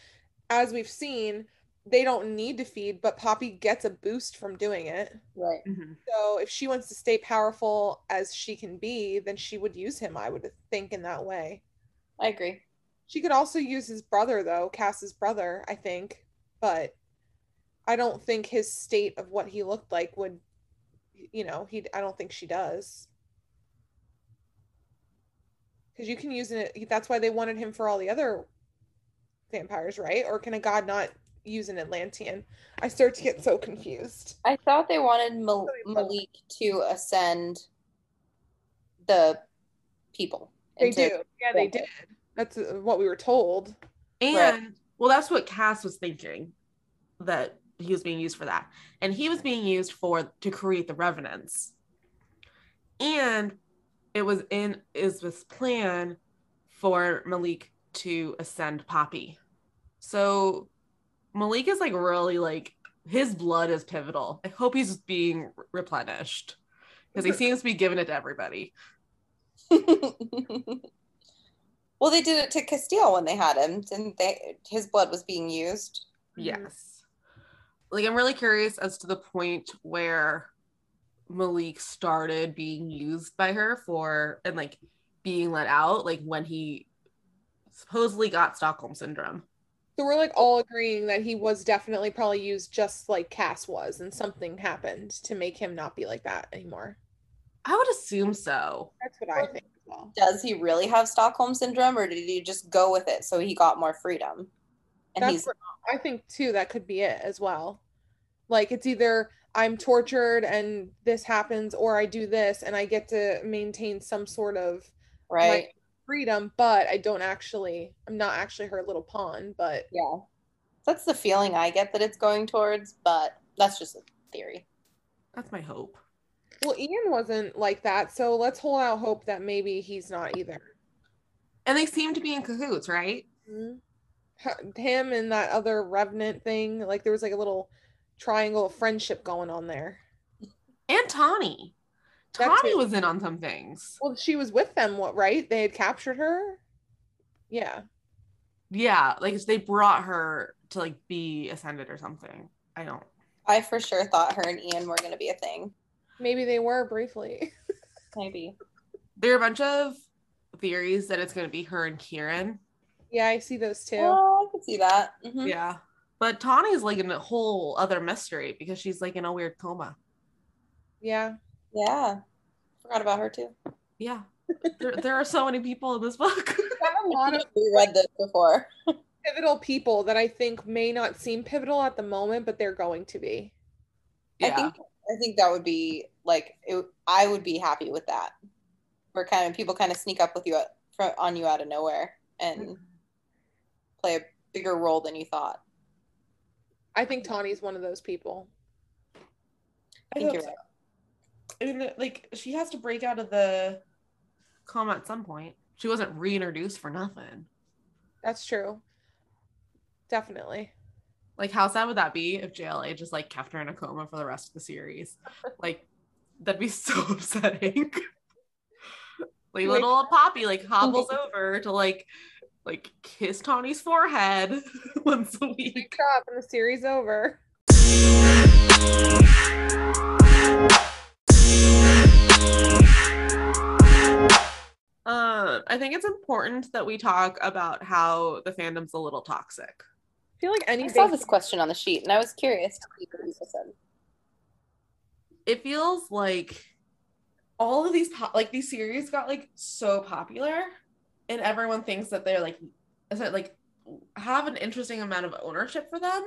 as we've seen, they don't need to feed, but Poppy gets a boost from doing it. Right. Mhm. So if she wants to stay powerful as she can be, then she would use him. I would think in that way. I agree. She could also use his brother, though, Cas's brother, I think. But I don't think his state of what he looked like would, you know, he. I don't think she does. Because you can use it. That's why they wanted him for all the other vampires, right? Or can a god not use an Atlantean? I start to get so confused. I thought they wanted Mal- Malik to ascend the people. They into- do. Yeah, they did. That's uh, what we were told. And well, that's what Cas was thinking that he was being used for that. And he was being used for to create the revenants. And it was in Isbeth's plan for Malik to ascend Poppy. So Malik is like really like his blood is pivotal. I hope he's being replenished because he seems to be giving it to everybody. well, they did it to Casteel when they had him, didn't they? His blood was being used. Yes. like I'm really curious as to the point where Malik started being used by her for and like being let out, like when he supposedly got Stockholm syndrome. So we're like all agreeing that he was definitely probably used just like Cas was, and something happened to make him not be like that anymore. I would assume so. That's what I think as well. Does he really have Stockholm syndrome, or did he just go with it so he got more freedom? And That's he's what I think too. That could be it as well. Like it's either I'm tortured and this happens, or I do this and I get to maintain some sort of right. Freedom, but I don't actually. I'm not actually her little pawn, but yeah, that's the feeling I get that it's going towards, but that's just a theory. That's my hope. well, Ian wasn't like that. So let's hold out hope that maybe he's not either. And they seem to be in cahoots, right? Mhm. Him and that other revenant thing, like there was like a little triangle of friendship going on there. And Tawny. That Tawny too. was in on some things. Well, she was with them, what right? They had captured her. Yeah. Yeah, like they brought her to like be ascended or something. I don't. I for sure thought her and Ian were going to be a thing. Maybe they were briefly. Maybe. There are a bunch of theories that it's going to be her and Kieran. yeah, I see those too. Oh, I could see that. Mhm. Yeah. But Tawny's like in a whole other mystery because she's like in a weird coma. Yeah. Yeah. Forgot about her too. Yeah. there, there are so many people in this book. Got a lot of We read this before. pivotal people that I think may not seem pivotal at the moment, but they're going to be. I yeah. think I think that would be like it, I would be happy with that. Where kind of people kind of sneak up with you at, fro- on you out of nowhere and mm-hmm. play a bigger role than you thought. I think Tawny's one of those people. I think you're right. Like she has to break out of the coma at some point. She wasn't reintroduced for nothing. That's true. Definitely. Like, how sad would that be if JLA just like kept her in a coma for the rest of the series? Like, that'd be so upsetting. like, little Poppy like hobbles over to like like kiss Tawny's forehead once a week. Wake up and the series over. I think it's important that we talk about how the fandom's a little toxic. I feel like any I saw this question on the sheet and I was curious to see what people said. It feels like all of these po- like these series got like so popular, and everyone thinks that they're like, is it like have an interesting amount of ownership for them,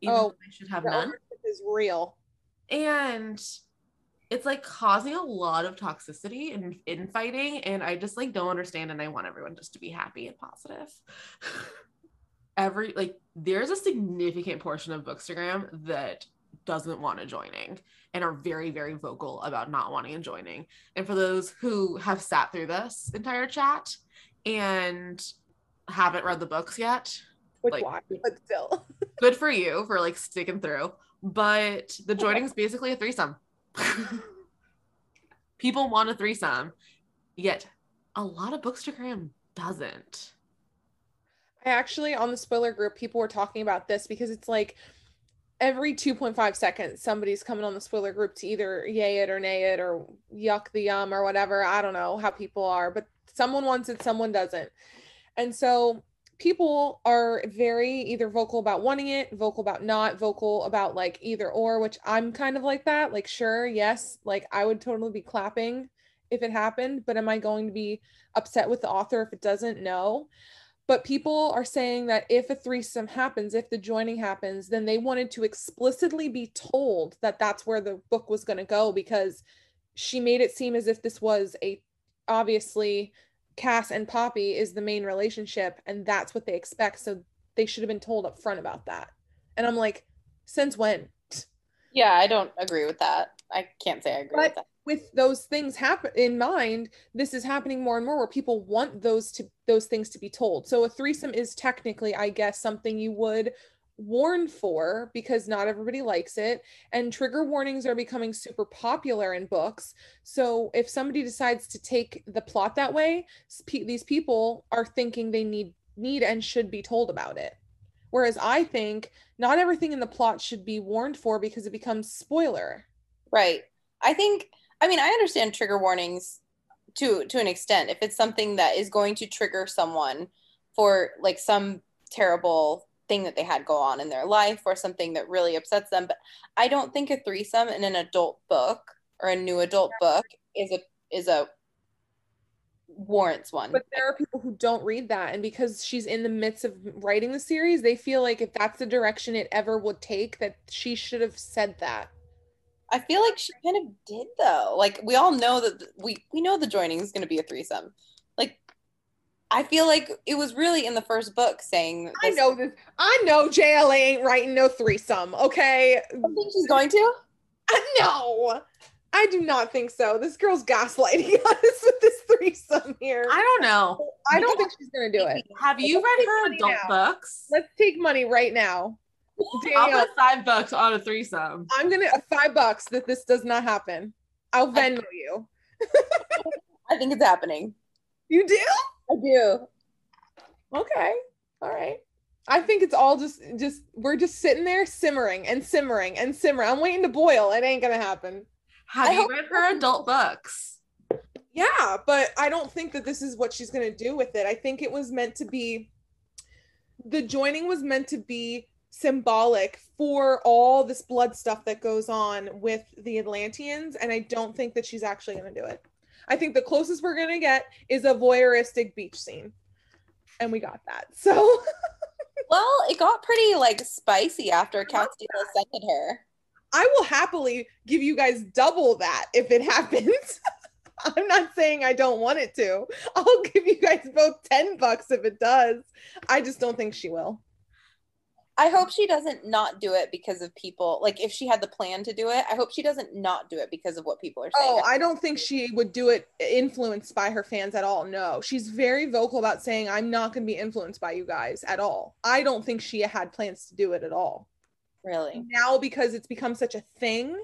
even Oh, they should have the none. ownership is real. and it's like causing a lot of toxicity and infighting and i just like don't understand and i want everyone just to be happy and positive every like there's a significant portion of bookstagram that doesn't want to joining and are very very vocal about not wanting and joining and for those who have sat through this entire chat and haven't read the books yet Which Like- why, but still. good for you for like sticking through. But the joining is basically a threesome. People want a threesome, yet a lot of Bookstagram doesn't. I actually on the spoiler group, people were talking about this because it's like every 2.5 seconds somebody's coming on the spoiler group to either yay it or nay it or yuck the yum or whatever. I don't know how people are, but someone wants it, someone doesn't. And so people are very either vocal about wanting it, vocal about not, vocal about like either or, which I'm kind of like that. Like, sure, yes, like I would totally be clapping if it happened, but am I going to be upset with the author if it doesn't? No. But people are saying that if a threesome happens, if the joining happens, then they wanted to explicitly be told that that's where the book was going to go because she made it seem as if this was a obviously Cas and Poppy is the main relationship and that's what they expect. So they should have been told up front about that. And I'm like, since when? Yeah, I don't agree with that. I can't say I agree But- with that. with those things happen in mind this is happening more and more where people want those to those things to be told so a threesome is technically i guess something you would warn for because not everybody likes it and trigger warnings are becoming super popular in books so if somebody decides to take the plot that way these people are thinking they need need and should be told about it Whereas I think not everything in the plot should be warned for because it becomes spoiler. Right. I think I mean I understand trigger warnings to to an extent if it's something that is going to trigger someone for like some terrible thing that they had go on in their life or something that really upsets them but I don't think a threesome in an adult book or a new adult book is a is a warrants one. But there are people who don't read that. And because she's in the midst of writing the series, they feel like if that's the direction it ever would take, that she should have said that. I feel like she kind of did though. Like we all know that we we know the joining is going to be a threesome. Like I feel like it was really in the first book saying. I know this. I know JLA ain't writing no threesome. Okay. I think she's going to. no. I do not think so. This girl's gaslighting us with this threesome here. I don't know. I don't think she's gonna do it. Have you Let's read her adult now. books? Let's take money right now. I'll put five bucks on a threesome. I'm gonna uh, five bucks that this does not happen. I'll Venmo you. I think it's happening. You do? I do. Okay. All right. I think it's all just just we're just sitting there simmering and simmering and simmering. I'm waiting to boil. It ain't gonna happen. Have I you read her adult books? Yeah, but I don't think that this is what she's going to do with it. I think it was meant to be the joining was meant to be symbolic for all this blood stuff that goes on with the Atlanteans and I don't think that she's actually going to do it. I think the closest we're going to get is a voyeuristic beach scene. And we got that. So Well, it got pretty like spicy after Casteel ascended her. I will happily give you guys double that if it happens. I'm not saying I don't want it to. I'll give you guys both 10 bucks if it does. I just don't think she will. I hope she doesn't not do it because of people. Like if she had the plan to do it, I hope she doesn't not do it because of what people are saying. Oh, I don't think she would do it influenced by her fans at all. No, she's very vocal about saying, I'm not going to be influenced by you guys at all. I don't think she had plans to do it at all. really. now because it's become such a thing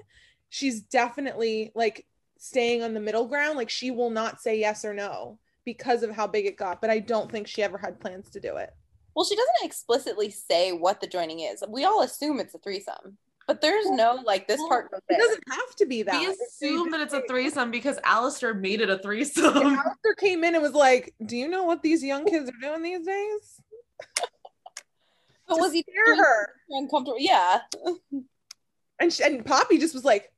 she's definitely like staying on the middle ground like she will not say yes or no because of how big it got but i don't think she ever had plans to do it Well, she doesn't explicitly say what the joining is. We all assume it's a threesome, but there's no like this Well, part goes it there. doesn't have to be that we assume that it's a threesome because Alastir made it a if threesome. Alastir came in and was like do you know what these young kids are doing these days But Just was he scare her uncomfortable? Yeah. and, she, and poppy just was like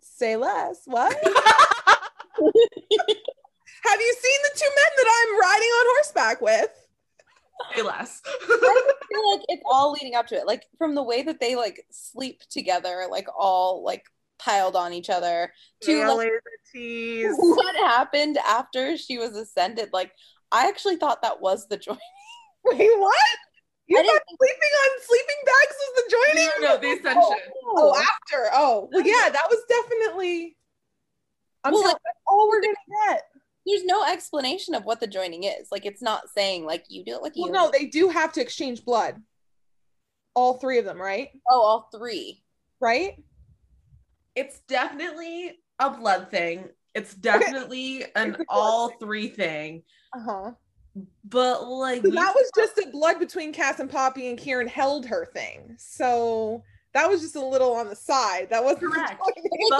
say less what have you seen the two men that i'm riding on horseback with Say less. I feel like it's all leading up to it. Like from the way that they like sleep together, like all like piled on each other. To like, tease. what happened after she was ascended? Like I actually thought that was the joining. Wait, what? You I thought sleeping on sleeping bags was the joining? no, no, the ascension. Oh, oh after. Oh, well, yeah, that was definitely. I'm Well, telling like- that's all we're gonna get. There's no explanation of what the joining is. Like it's not saying like you do it with Well, you. no, they do have to exchange blood. All three of them, right? Oh, all three. Right? It's definitely a blood thing. It's definitely an It's a blood all three thing. Uh huh. But like So that was just a blood between Cas and Poppy and Kieran held her thing. So that was just a little on the side. That wasn't Correct. joining. Like, that's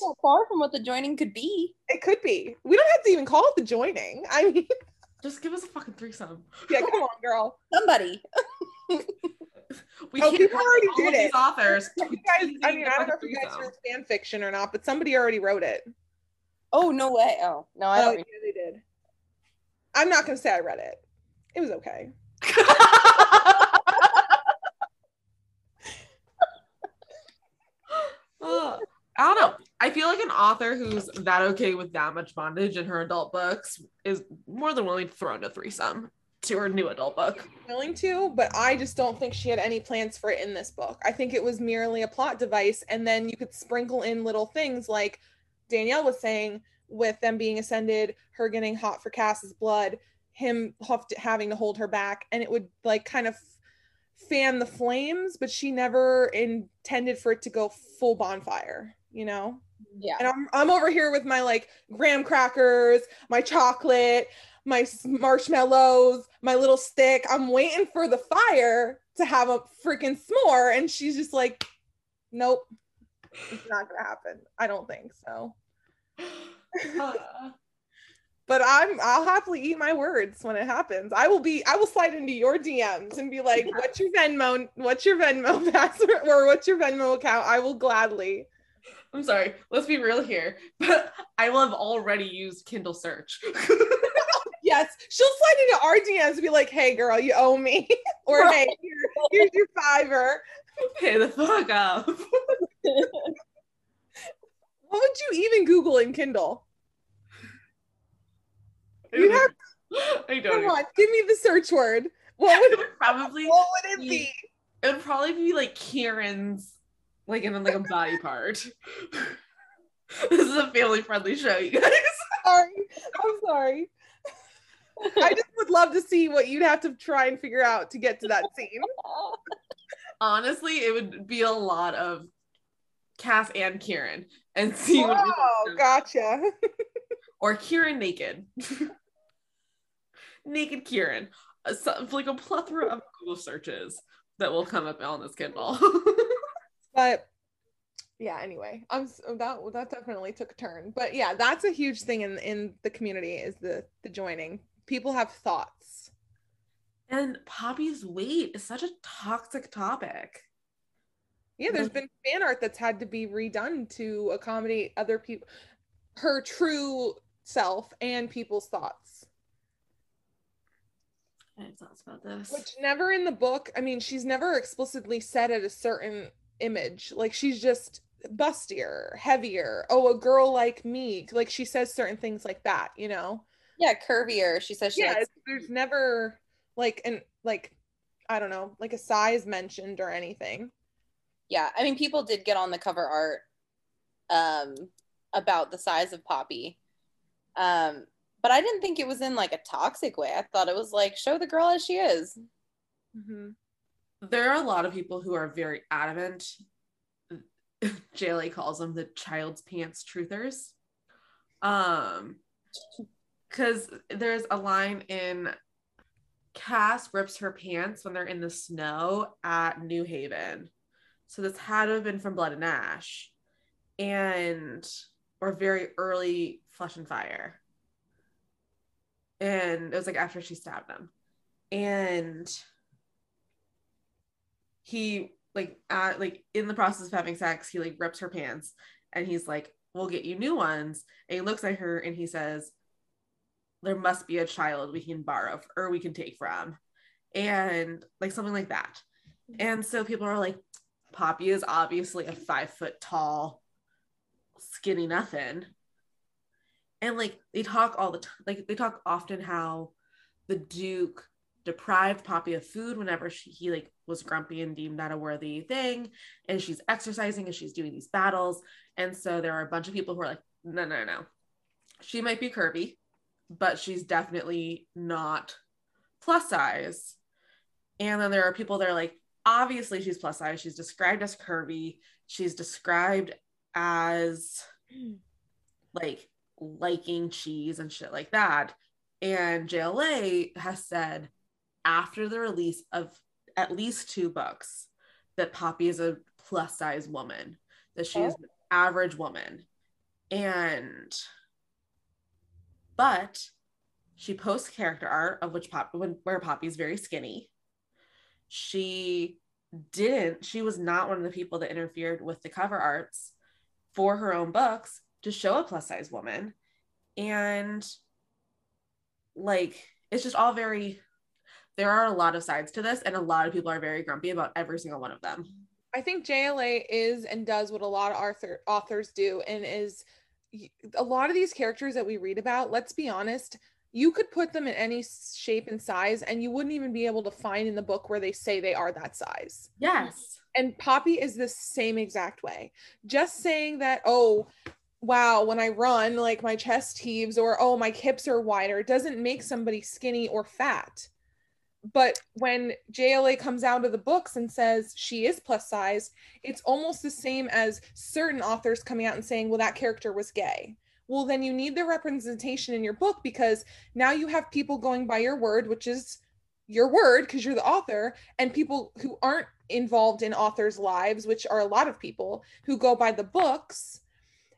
But- not far from what the joining could be. It could be. We don't have to even call it the joining. I mean, just give us a fucking threesome. yeah, come on, girl. Somebody. We Oh, can't people already all did of these authors. You guys, I mean, I don't know if you guys read fan fiction or not, but somebody already wrote it. Oh no way. Oh no, I Oh, don't. yeah, they did. I'm not gonna say I read it. It was okay. I don't know. I feel like an author who's that okay with that much bondage in her adult books is more than willing to throw in a threesome to her new adult book. Willing to, but I just don't think she had any plans for it in this book. I think it was merely a plot device, and then you could sprinkle in little things like Danielle was saying with them being ascended, her getting hot for Cas's blood, him having to hold her back, and it would like kind of fan the flames, but she never intended for it to go full bonfire, you know? Yeah. And I'm I'm over here with my like graham crackers, my chocolate, my marshmallows, my little stick. I'm waiting for the fire, to have a freaking s'more. And she's just like, nope, it's not gonna happen. I don't think so. Uh, But I'm I'll happily eat my words when it happens. I will be I will slide into your DMs and be like, what's your Venmo? What's your Venmo password or what's your Venmo account? I will gladly. I'm sorry. Let's be real here. But I will have already used Kindle search. Yes, she'll slide into our DMs and be like, hey girl, you owe me. or hey, here, here's your fiver. Pay the fuck up. What would you even Google in Kindle? You have I don't. come on, give me the search word. What would It probably what would it be? it would probably be like Kieran's like in like a body part. this is a family friendly show, you guys. Sorry. I'm sorry. I just would love to see what you'd have to try and figure out to get to that scene. Honestly, it would be a lot of Cas and Kieran and see Oh, gotcha. or Kieran naked. Naked Kieran. Like a plethora of Google searches that will come up on this Kindle. But yeah, anyway, I'm that that definitely took a turn. But yeah, that's a huge thing in in the community is the the joining. People have thoughts. and Poppy's weight is such a toxic topic. Yeah, there's been fan art that's had to be redone to accommodate other people, her true self and people's thoughts. I have thoughts about this. Which never in the book, I mean, she's never explicitly said at a certain image. Like she's just bustier, heavier. Oh, a girl like me. Like she says certain things like that, you know? yeah, curvier. She says she Yeah, likes there's never like an like I don't know, like a size mentioned or anything. yeah i mean people did get on the cover art um about the size of poppy um but i didn't think it was in like a toxic way i thought it was like show the girl as she is Mm-hmm. there are a lot of people who are very adamant. JLA calls them the child's pants truthers. Um, because there's a line in Cas rips her pants when they're in the snow at New Haven. So this had to have been from Blood and Ash, and or very early Flesh and Fire. And it was like after she stabbed him, and he like at like in the process of having sex, he like rips her pants, and he's like, "We'll get you new ones." And he looks at her and he says, "There must be a child we can borrow or we can take from," and like something like that. And so people are like, Poppy is obviously a five foot tall, skinny nothing. And like they talk all the time, like they talk often how the Duke deprived Poppy of food whenever she, he like was grumpy and deemed that a worthy thing. And she's exercising and she's doing these battles. And so there are a bunch of people who are like, no, no, no. She might be curvy, but she's definitely not plus size. And then there are people that are like, obviously she's plus size. She's described as curvy. She's described as like liking cheese and shit like that. And JLA has said after the release of at least two books that Poppy is a plus size woman, that she is oh. an average woman. And but she posts character art of which Pop when, where Poppy's very skinny. She didn't, she was not one of the people that interfered with the cover arts for her own books to show a plus size woman. And like it's just all very there are a lot of sides to this and a lot of people are very grumpy about every single one of them. I think JLA is and does what a lot of author authors do and is a lot of these characters that we read about, let's be honest, you could put them in any shape and size and you wouldn't even be able to find in the book where they say they are that size. Yes. And Poppy is the same exact way. Just saying that, oh, wow, when I run, like my chest heaves or oh, my hips are wider It doesn't make somebody skinny or fat. But when JLA comes out of the books and says she is plus size, it's almost the same as certain authors coming out and saying, well, that character was gay. Well, then you need the representation in your book because now you have people going by your word, which is your word because you're the author and people who aren't involved in authors lives which are a lot of people who go by the books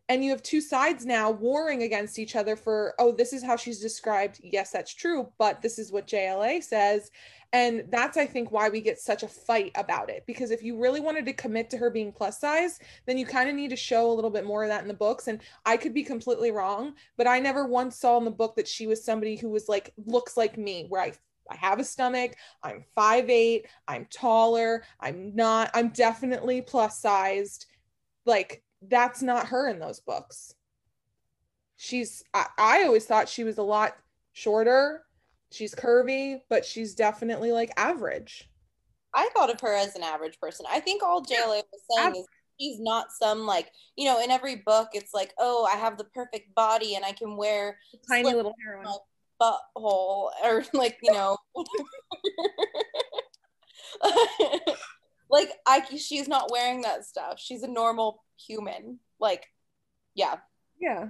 and you have two sides now warring against each other for oh this is how she's described yes that's true but this is what JLA says and that's i think why we get such a fight about it because if you really wanted to commit to her being plus size then you kind of need to show a little bit more of that in the books and i could be completely wrong but i never once saw in the book that she was somebody who was like looks like me where i I have a stomach. I'm five eight. I'm taller. I'm not, I'm definitely plus sized. Like, that's not her in those books. She's, I, I always thought she was a lot shorter. She's curvy, but she's definitely like average. I thought of her as an average person. I think all JLA was saying is she's not some like, you know, in every book it's like, oh, I have the perfect body and I can wear tiny little heroine butthole or like you know like i she's not wearing that stuff she's a normal human. Like yeah. Yeah.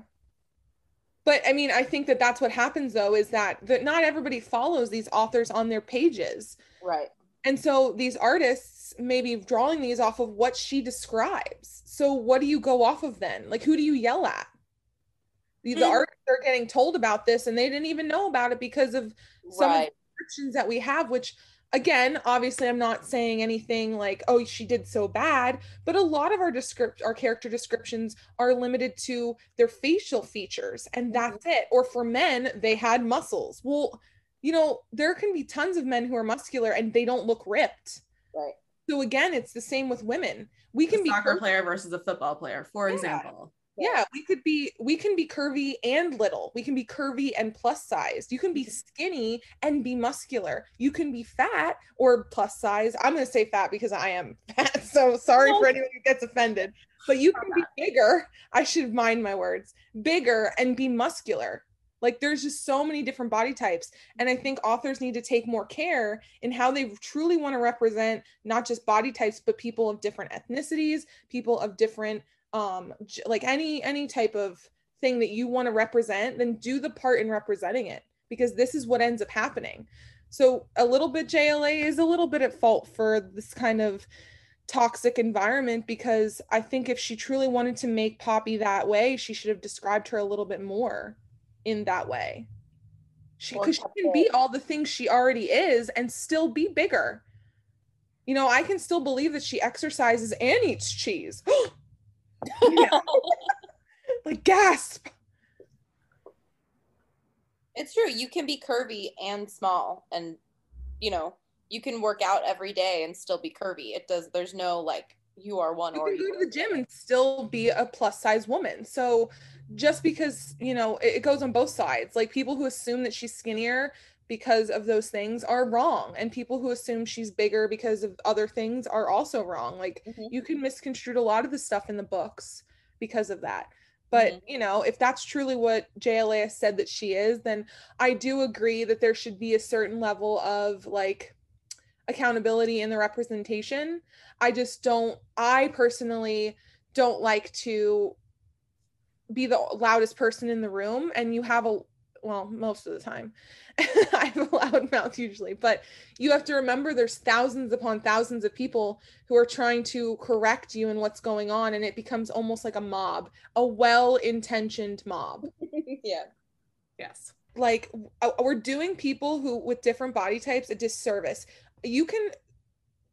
But i mean i think that that's what happens though is that that not everybody follows these authors on their pages. Right. And so these artists may be drawing these off of what she describes. So what do you go off of then? Like who do you yell at? The, the mm. artists are getting told about this and they didn't even know about it because of some right. of the restrictions that we have, which again, obviously I'm not saying anything like, oh, she did so bad, but a lot of our descript our character descriptions are limited to their facial features and mm-hmm. that's it. Or for men, they had muscles. Well, you know, there can be tons of men who are muscular and they don't look ripped. Right. So again, it's the same with women. We can a be soccer player versus a football player, for yeah. example yeah. We could be we can be curvy and little. We can be curvy and plus sized you can be mm-hmm. skinny and be muscular. You can be fat or plus size. I'm going to say fat because i am fat so sorry for anyone who gets offended. But you can be bigger i should mind my words bigger and be muscular. Like there's just so many different body types and i think authors need to take more care in how they truly want to represent not just body types but people of different ethnicities people of different um like any any type of thing that you want to represent then do the part in representing it because this is what ends up happening. So a little bit jla is a little bit at fault for this kind of toxic environment because i think if she truly wanted to make poppy that way she should have described her a little bit more in that way. She because she can be all the things she already is and still be bigger. You know i can still believe that she exercises and eats cheese like gasp. It's true. You can be curvy and small, and you know you can work out every day and still be curvy. It does. There's no like you are one or you or can go to the gym and still be a plus size woman. So just because you know it, it goes on both sides. Like people who assume that she's skinnier because of those things are wrong and people who assume she's bigger because of other things are also wrong like mm-hmm. you can misconstrue a lot of the stuff in the books because of that but mm-hmm. you know if that's truly what jla said that she is then i do agree that there should be a certain level of like accountability in the representation i just don't i personally don't like to be the loudest person in the room and you have a well most of the time I have a loud mouth usually, but you have to remember there's thousands upon thousands of people who are trying to correct you and what's going on, and it becomes almost like a mob, a well intentioned mob. yeah. Yes. Like we're doing people who with different body types a disservice. You can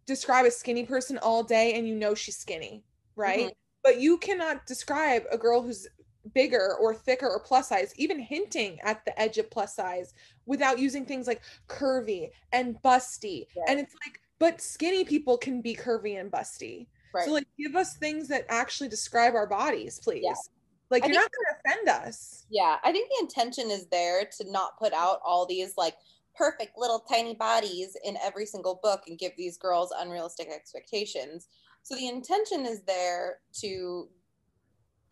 describe a skinny person all day and you know she's skinny, right? Mm-hmm. But you cannot describe a girl who's bigger or thicker or plus size, even hinting at the edge of plus size without using things like curvy and busty. Yeah. And it's like, but skinny people can be curvy and busty. Right. So like give us things that actually describe our bodies, please. Yeah. Like I you're not gonna offend us. Yeah. I think the intention is there to not put out all these like perfect little tiny bodies in every single book and give these girls unrealistic expectations. So the intention is there to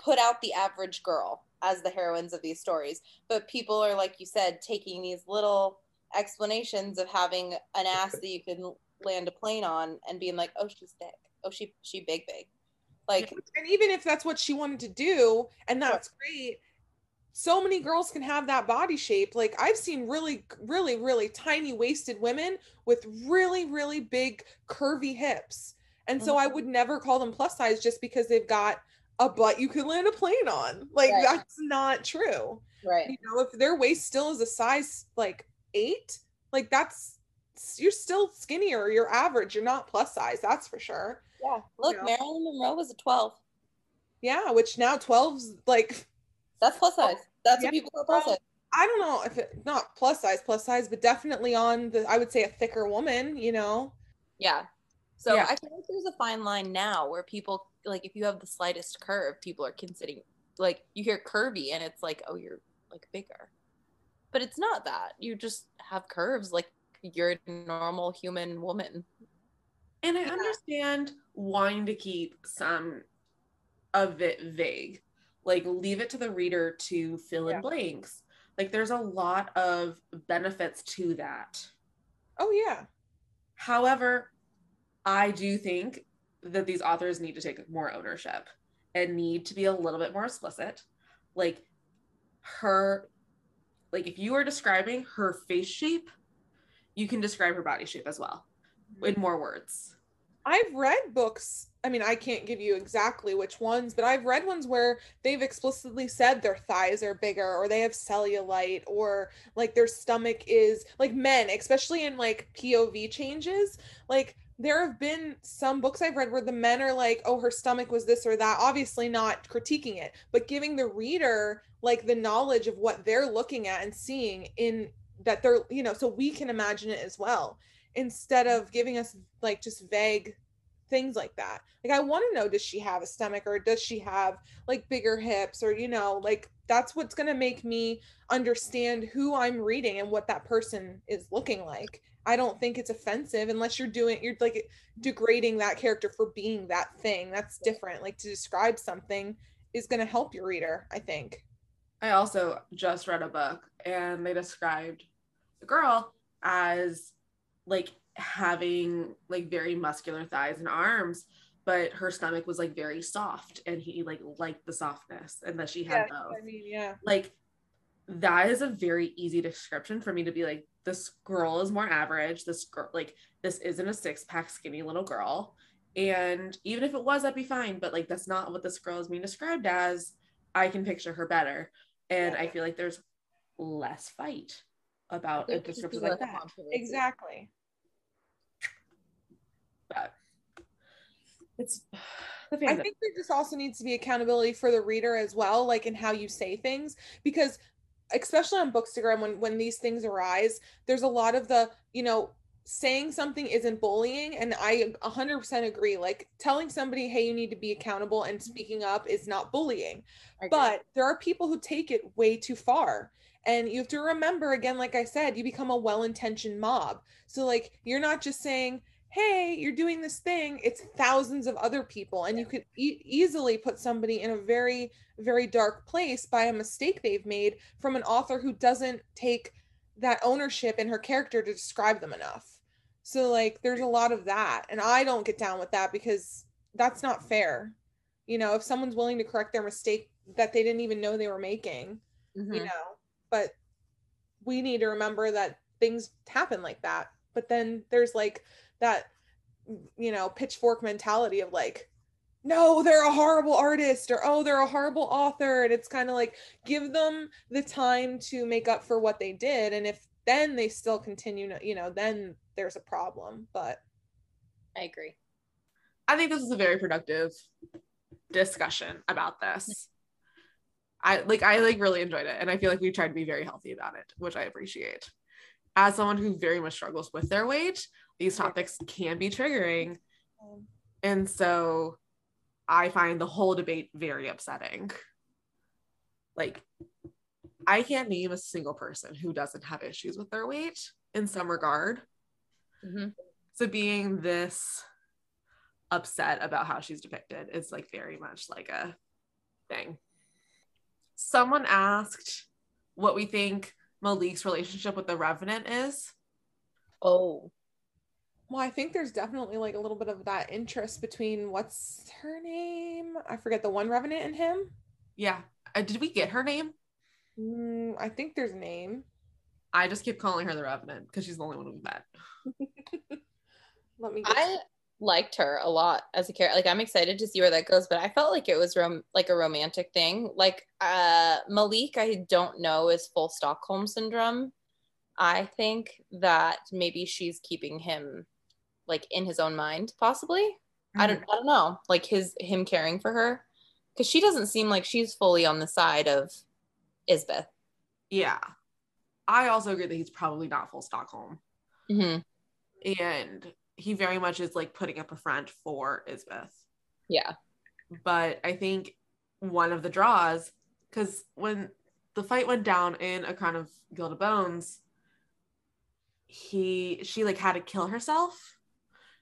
put out the average girl as the heroines of these stories. But people are, like you said, taking these little explanations of having an ass that you can land a plane on and being like, oh, she's thick. Oh, she she big big. Like and even if that's what she wanted to do, and that's great, so many girls can have that body shape. Like I've seen really, really, really tiny waisted women with really, really big curvy hips. And so I Mhm. would never call them plus size just because they've got a butt you can land a plane on. Like Right. that's not true. Right. You know, if their waist still is a size like eight, like that's you're still skinnier, you're average, you're not plus size, that's for sure. Yeah. Look, know? Marilyn Monroe was a 12. Yeah, which now 12's like That's plus size. Oh, that's Yeah. what people call plus size. I don't know if it not plus size, plus size, but definitely on the I would say a thicker woman, you know. Yeah. So Yeah. I feel like there's a fine line now where people like if you have the slightest curve, people are considering like you hear curvy and it's like, oh, you're like bigger. But it's not that. You just have curves like you're a normal human woman. And I Yeah. understand wanting to keep some of it vague. Like leave it to the reader to fill in blanks. Like there's a lot of benefits to that. Oh yeah. However, I do think that these authors need to take more ownership and need to be a little bit more explicit. Like her like if you are describing her face shape, you can describe her body shape as well mm-hmm. in more words. I've read books. I mean, I can't give you exactly which ones, but I've read ones where they've explicitly said their thighs are bigger or they have cellulite or like their stomach is like men, especially in like POV changes. Like there have been some books I've read where the men are like, oh, her stomach was this or that. Obviously, not critiquing it, but giving the reader like the knowledge of what they're looking at and seeing in that they're, you know, so we can imagine it as well instead of mm-hmm. giving us like just vague things like that. Like I want to know does she have a stomach or does she have like bigger hips or you know like that's what's going to make me understand who I'm reading and what that person is looking like. I don't think it's offensive unless you're doing you're like degrading that character for being that thing. That's different. Like to describe something is going to help your reader, I think. I also just read a book and they described the girl as like having like very muscular thighs and arms, but her stomach was like very soft and he like liked the softness and that she had both. I mean, yeah. Like that is a very easy description for me to be like, this girl is more average. This girl, like, this isn't a six pack skinny little girl. And even if it was, that'd be fine. But like, that's not what this girl is being described as. I can picture her better. And I feel like there's less fight about a description like that. Exactly. But it's I think there just also needs to be accountability for the reader as well, like in how you say things, because especially on Bookstagram, when when these things arise, there's a lot of the you know saying something isn't bullying, and I 100% agree. Like telling somebody, hey, you need to be accountable and speaking up is not bullying, but there are people who take it way too far. And you have to remember again, like I said, you become a well intentioned mob. So, like, you're not just saying, hey, you're doing this thing, it's thousands of other people. And you could e- easily put somebody in a very, very dark place by a mistake they've made from an author who doesn't take that ownership in her character to describe them enough. So, like, there's a lot of that. And I don't get down with that because that's not fair. You know, if someone's willing to correct their mistake that they didn't even know they were making, Mhm. you know but we need to remember that things happen like that but then there's like that you know pitchfork mentality of like no they're a horrible artist or oh they're a horrible author and it's kind of like give them the time to make up for what they did and if then they still continue you know then there's a problem but I agree. I think this is a very productive discussion about this. I like I like really enjoyed it and I feel like we tried to be very healthy about it, which I appreciate. As someone who very much struggles with their weight, these topics can be triggering. um, And so I find the whole debate very upsetting. Like I can't name a single person who doesn't have issues with their weight in some regard. Mhm. So being this upset about how she's depicted is like very much like a thing. Someone asked what we think Malik's relationship with the Revenant is. Oh. Well i think there's definitely like a little bit of that interest between what's her name i forget the one revenant and him Yeah. Uh, did we get her name? Mm, I think there's a name. I just keep calling her the Revenant because she's the only one we met. Let me. Get I liked her a lot as a character. Like I'm excited to see where that goes, but I felt like it was rom- like a romantic thing. Like uh Malik, I don't know is full Stockholm syndrome. I think that maybe she's keeping him like in his own mind, possibly. I don't I don't know. Like his him caring for her. Cause she doesn't seem like she's fully on the side of Isbeth. Yeah. I also agree that he's probably not full Stockholm. hmm And he very much is like putting up a front for Isbeth. Yeah. But I think one of the draws, because when the fight went down in a crown of Gilded Bones, he she like had to kill herself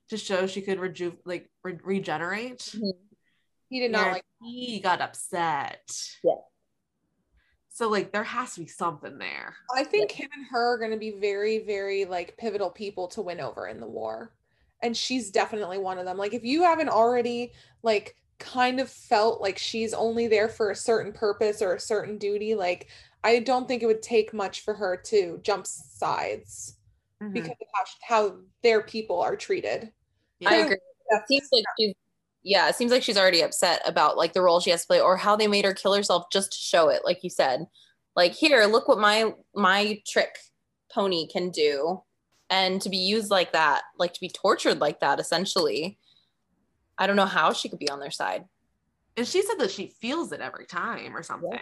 to show she could reju like re- regenerate. Mhm. he did not And like. he got upset. Yeah. So like there has to be something there. I think him and her are going to be very, very like pivotal people to win over in the war. And she's definitely one of them. Like, if you haven't already, like, kind of felt like she's only there for a certain purpose or a certain duty, like, I don't think it would take much for her to jump sides Mhm. because of how, how their people are treated. I agree. It seems like she's yeah, it seems like she's already upset about like the role she has to play or how they made her kill herself just to show it, like you said. Like, here, look what my my trick pony can do. And to be used like that, like to be tortured like that, essentially. I don't know how she could be on their side. And she said that she feels it every time or something.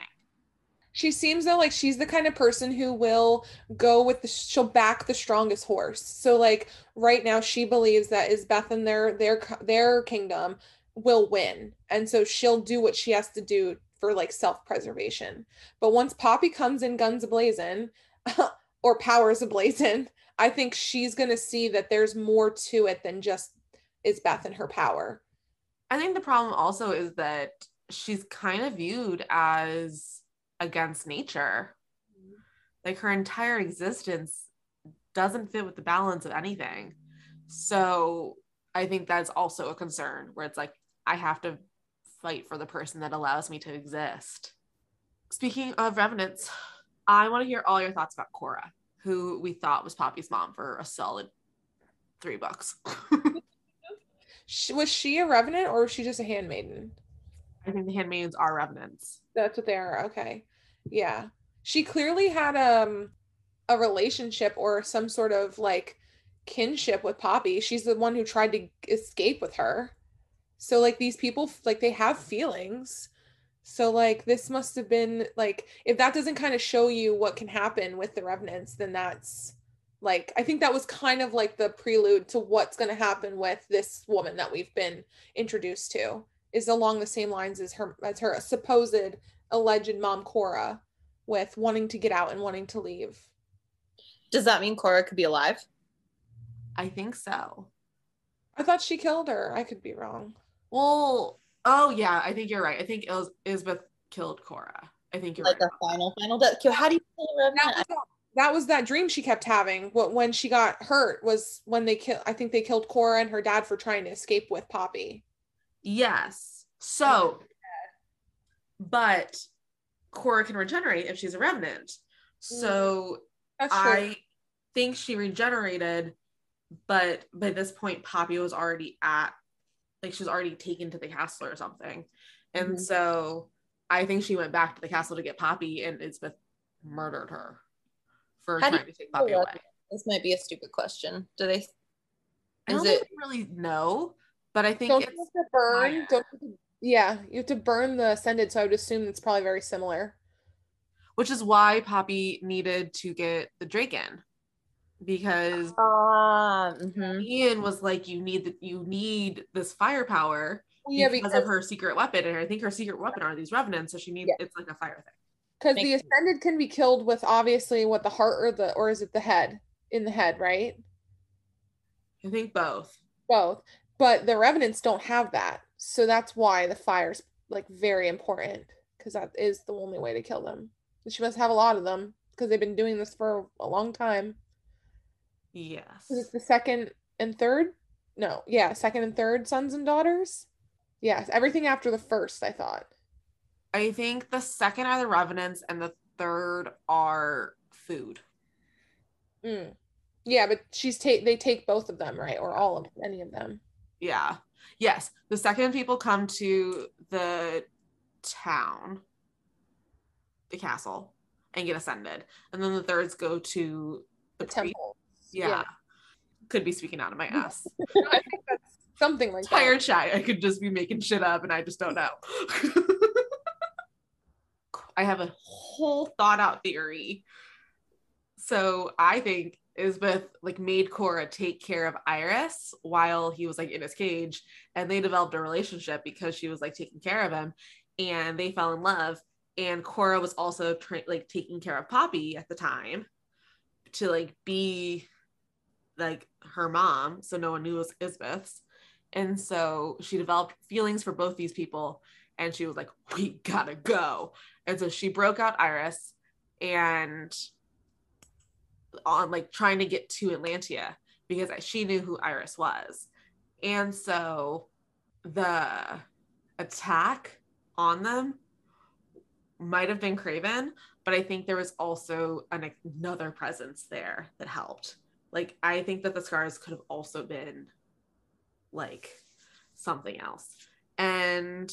She seems though like she's the kind of person who will go with the she'll back the strongest horse. So like right now she believes that Isbeth and their their their kingdom will win. And so she'll do what she has to do for like self-preservation. But once Poppy comes in guns ablazing or powers ablazing, I think she's going to see that there's more to it than just Isbeth and her power. I think the problem also is that she's kind of viewed as against nature. Mm-hmm. Like her entire existence doesn't fit with the balance of anything. So I think that's also a concern where it's like, I have to fight for the person that allows me to exist. Speaking of revenants, I want to hear all your thoughts about Cora, who we thought was Poppy's mom for a solid three bucks. Was she a revenant or was she just a handmaiden? I think the handmaids are revenants. That's what they are. Okay. Yeah. She clearly had um a relationship or some sort of like kinship with Poppy. She's the one who tried to escape with her. So like these people like they have feelings. So like this must have been like if that doesn't kind of show you what can happen with the revenants then that's like I think that was kind of like the prelude to what's going to happen with this woman that we've been introduced to is along the same lines as her as her supposed alleged mom Cora with wanting to get out and wanting to leave. Does that mean Cora could be alive? I think so. I thought she killed her. I could be wrong. Well, oh yeah, I think you're right. I think Il- Isbeth killed Cora. I think you're Like right. a final, final death. How do you kill a That revenant? was, that, that was that dream she kept having. What when she got hurt was when they killed. I think they killed Cora and her dad for trying to escape with Poppy. Yes. So, but Cora can regenerate if she's a revenant. So I think she regenerated, but by this point, Poppy was already at, like, she was already taken to the castle or something. And Mhm. so I think she went back to the castle to get Poppy, and Isbeth murdered her for How trying to take Poppy away. This might be a stupid question. Do they? I don't it? really know, but I think don't it's you have to burn? Don't you have to- yeah, you have to burn the ascended. So I would assume it's probably very similar. which is why Poppy needed to get the Draken because Ah, mhm. Ian was like, "You need the, you need this firepower Yeah, because, because of her secret weapon, and I think her secret weapon are these revenants, so she needs Yeah. it's like a fire thing." because the Makes sense. ascended can be killed with obviously what the heart or the or is it the head in the head, right? I think both. both but the revenants don't have that so that's why the fire's like very important because that is the only way to kill them And she must have a lot of them because they've been doing this for a long time Yes. it's the second and third no yeah second and third sons and daughters yes everything after the first i thought I think the second are the revenants, and the third are food. Mm. Yeah, but she's take they take both of them, right? Or all of any of them. Yeah. Yes. The second people come to the town, the castle, and get ascended. And then the thirds go to The the, temple. Yeah. Yeah. Could be speaking out of my ass. I think that's something like Tired that. shy. I could just be making shit up and I just don't know. I have a whole thought out theory. So I think Isbeth like made Cora take care of Ires while he was like in his cage, and they developed a relationship because she was like taking care of him, and they fell in love. And Cora was also tra- like taking care of Poppy at the time to like be like her mom, so no one knew it was Isbeth's. And so she developed feelings for both these people, and she was like, "We gotta go." And so she broke out Ires, and on like trying to get to Atlantia because she knew who Ires was. And so the attack on them might have been Craven, but I think there was also an, another presence there that helped. Like, I think that the scars could have also been like something else. And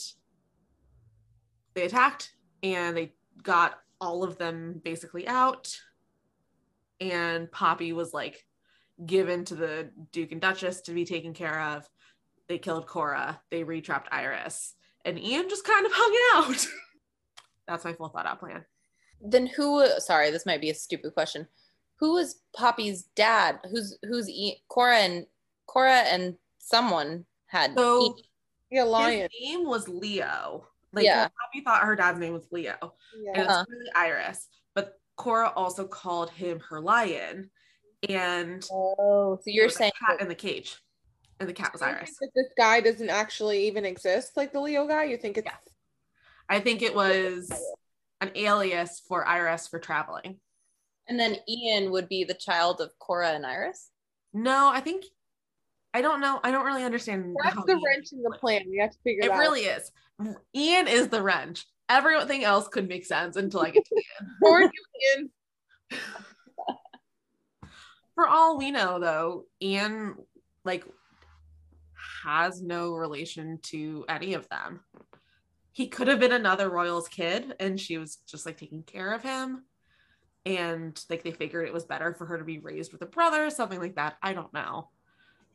they attacked and they got all of them basically out and Poppy was like given to the Duke and Duchess to be taken care of. They killed Cora. They retrapped Ires, and Ian just kind of hung out. That's my full thought out plan. Then who? Sorry, this might be a stupid question. Who is Poppy's dad? Who's who's e- Cora and Cora and someone had. So Yeah, lion. his name was Leo. Like Yeah. Poppy thought her dad's name was Leo, and Yeah. it's Uh-huh. really Ires. But Cora also called him her lion, and oh, so you're the saying cat in the cage, and the cat was Ires. that this guy doesn't actually even exist, like the Leo guy. You think it's Yeah. I think it was an alias for Ires for traveling. and then Ian would be the child of Cora and Ires? No, I think I don't know. I don't really understand. that's the Ian- wrench in the plan. We have to figure It it out. really is. Ian is the wrench. Everything else could make sense until I get to Ian. Or you in. For all we know, though, Ian like has no relation to any of them. He could have been another royal's kid, and she was just like taking care of him. And like they figured it was better for her to be raised with a brother, something like that. I don't know.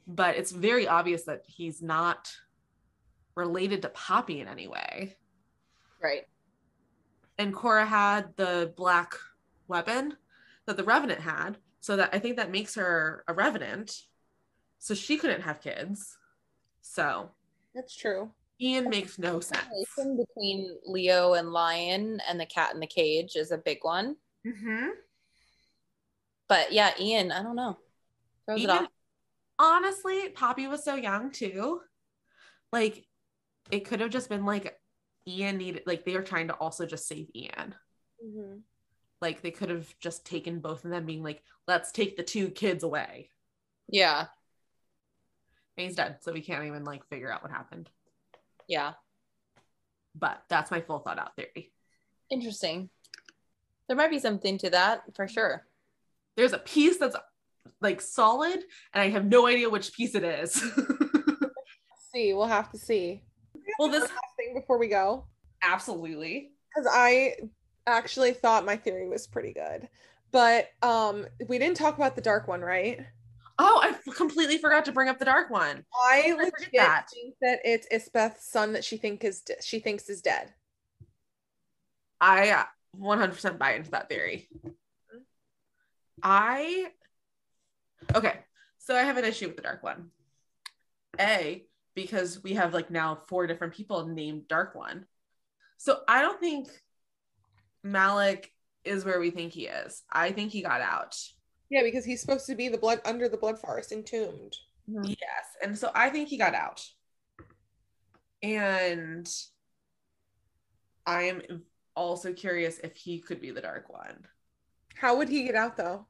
But it's very obvious that he's not related to Poppy in any way. Right. and Cora had the black weapon that the Revenant had. So that I think that makes her a Revenant. So she couldn't have kids. So That's true. Ian makes no sense. Between Leo and Lion and the cat in the cage is a big one. Mm-hmm. But yeah, Ian, I don't know. Throws it off. honestly, Poppy was so young too. Like, it could have just been like Ian needed, like, they were trying to also just save Ian. Mhm. Like, they could have just taken both of them, being like, let's take the two kids away. Yeah. And he's dead. So we can't even like figure out what happened. Yeah. But that's my full thought out theory. Interesting. There might be something to that for sure. there's a piece that's like solid and i have no idea which piece it is See, we'll have to see. well this thing before we go, absolutely. Because I actually thought my theory was pretty good, but um, we didn't talk about the dark one, right? oh i f- completely forgot to bring up the dark one. I I forget legit that? think that it's Isbeth's son that she think is de- she thinks is dead. i uh, 100% buy into that theory. I okay. So i have an issue with the dark one. A because we have like now four different people named dark one so i don't think malik is where we think he is i think he got out Yeah, because he's supposed to be the blood under the blood forest, entombed. Mm-hmm. Yes. And so I think he got out. And I am also curious if he could be the dark one. How would he get out though?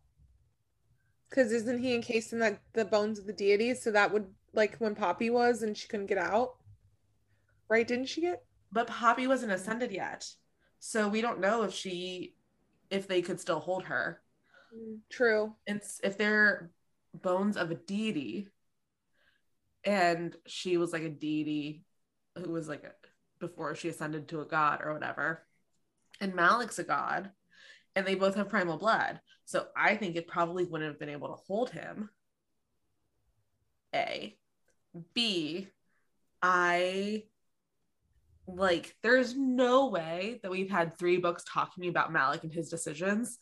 Because isn't he encased in that the bones of the deities? So that would like when Poppy was and she couldn't get out, right? Didn't she get? But Poppy wasn't ascended yet. So we don't know if she if they could still hold her. True. And s- if they're bones of a deity, and she was like a deity who was like a, before she ascended to a god or whatever, and Malik's a god, and they both have primal blood. So I think it probably wouldn't have been able to hold him. A. B. I like there's no way that we've had three books talking about Malik and his decisions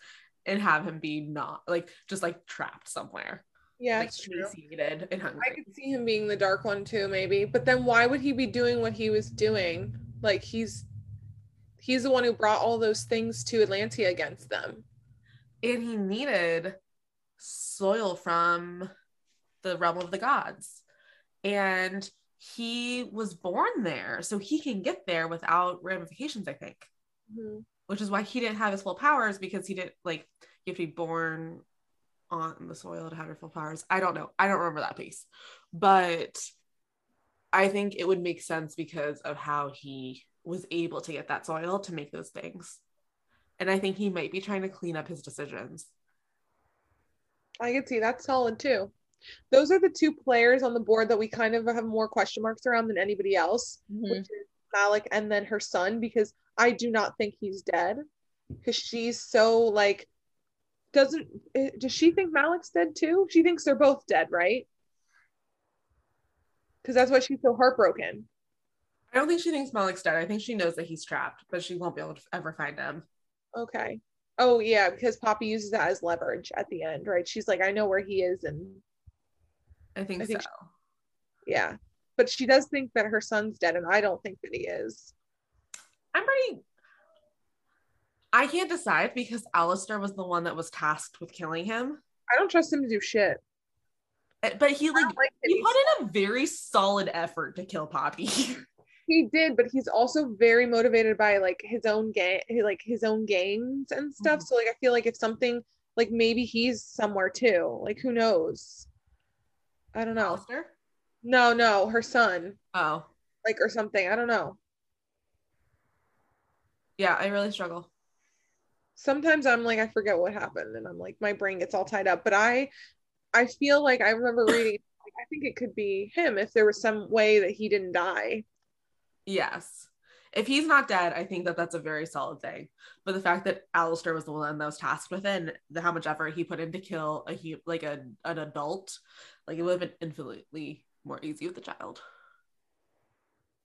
and have him be not like just like trapped somewhere. Yeah, like true. and hungry. I could see him being the dark one too, maybe. But then why would he be doing what he was doing? Like he's he's the one who brought all those things to Atlantia against them. and he needed soil from the realm of the gods and he was born there. So he can get there without ramifications i think mm-hmm. which is why he didn't have his full powers because he didn't like you have to be born on the soil to have your full powers. I don't know. I don't remember that piece. But i think it would make sense because of how he was able to get that soil to make those things. And i think he might be trying to clean up his decisions. I could see that's solid too. Those are the two players on the board that we kind of have more question marks around than anybody else, Mhm. which is Malik and then her son, because I do not think he's dead. Because she's so like, doesn't eh, does she think Malik's dead too? She thinks they're both dead, right? Because that's why she's so heartbroken. I don't think she thinks Malik's dead. I think she knows that he's trapped, but she won't be able to ever find him. Okay. Oh yeah, because Poppy uses that as leverage at the end, right? She's like, I know where he is, and I think, I think so. yeah. But she does think that her son's dead, and I don't think that he is. I'm pretty. I can't decide because Alastir was the one that was tasked with killing him, I don't trust him to do shit. Eh, but he like like he put in a very solid effort to kill Poppy. He did, but he's also very motivated by like his own gang, like his own gangs and stuff. Mhm. So like, I feel like if something like maybe he's somewhere too. Like who knows? I don't know. Alastir? No, no, her son, Oh, like or something. I don't know. yeah, I really struggle. Sometimes I'm like I forget what happened, and I'm like my brain gets all tied up. But I, I feel like I remember reading. Like, I think it could be him if there was some way that he didn't die. Yes. If he's not dead, I think that that's a very solid thing. But the fact that Alastir was the one that was tasked with it, and the, how much effort he put in to kill a like a, an adult, like it would have been infinitely more easy with the child.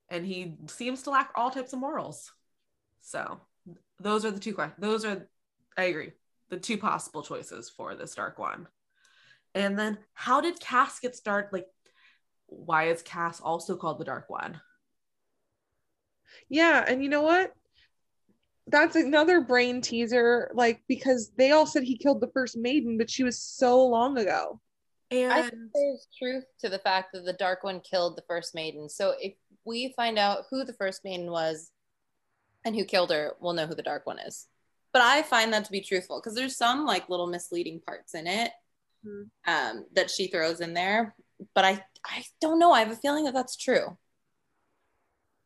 And he seems to lack all types of morals. So those are the two questions. Those are, I agree, the two possible choices for this dark one. And then how did Cas get started? Like, why is Cas also called the dark one? Yeah, and you know what? That's another brain teaser, like because they all said he killed the first maiden, but she was so long ago. And I think there's truth to the fact that the Dark One killed the first maiden. So if we find out who the first maiden was and who killed her, we'll know who the Dark One is. But I find that to be truthful because there's some like little misleading parts in it Mhm. um, that she throws in there. But I, I don't know. I have a feeling that that's true.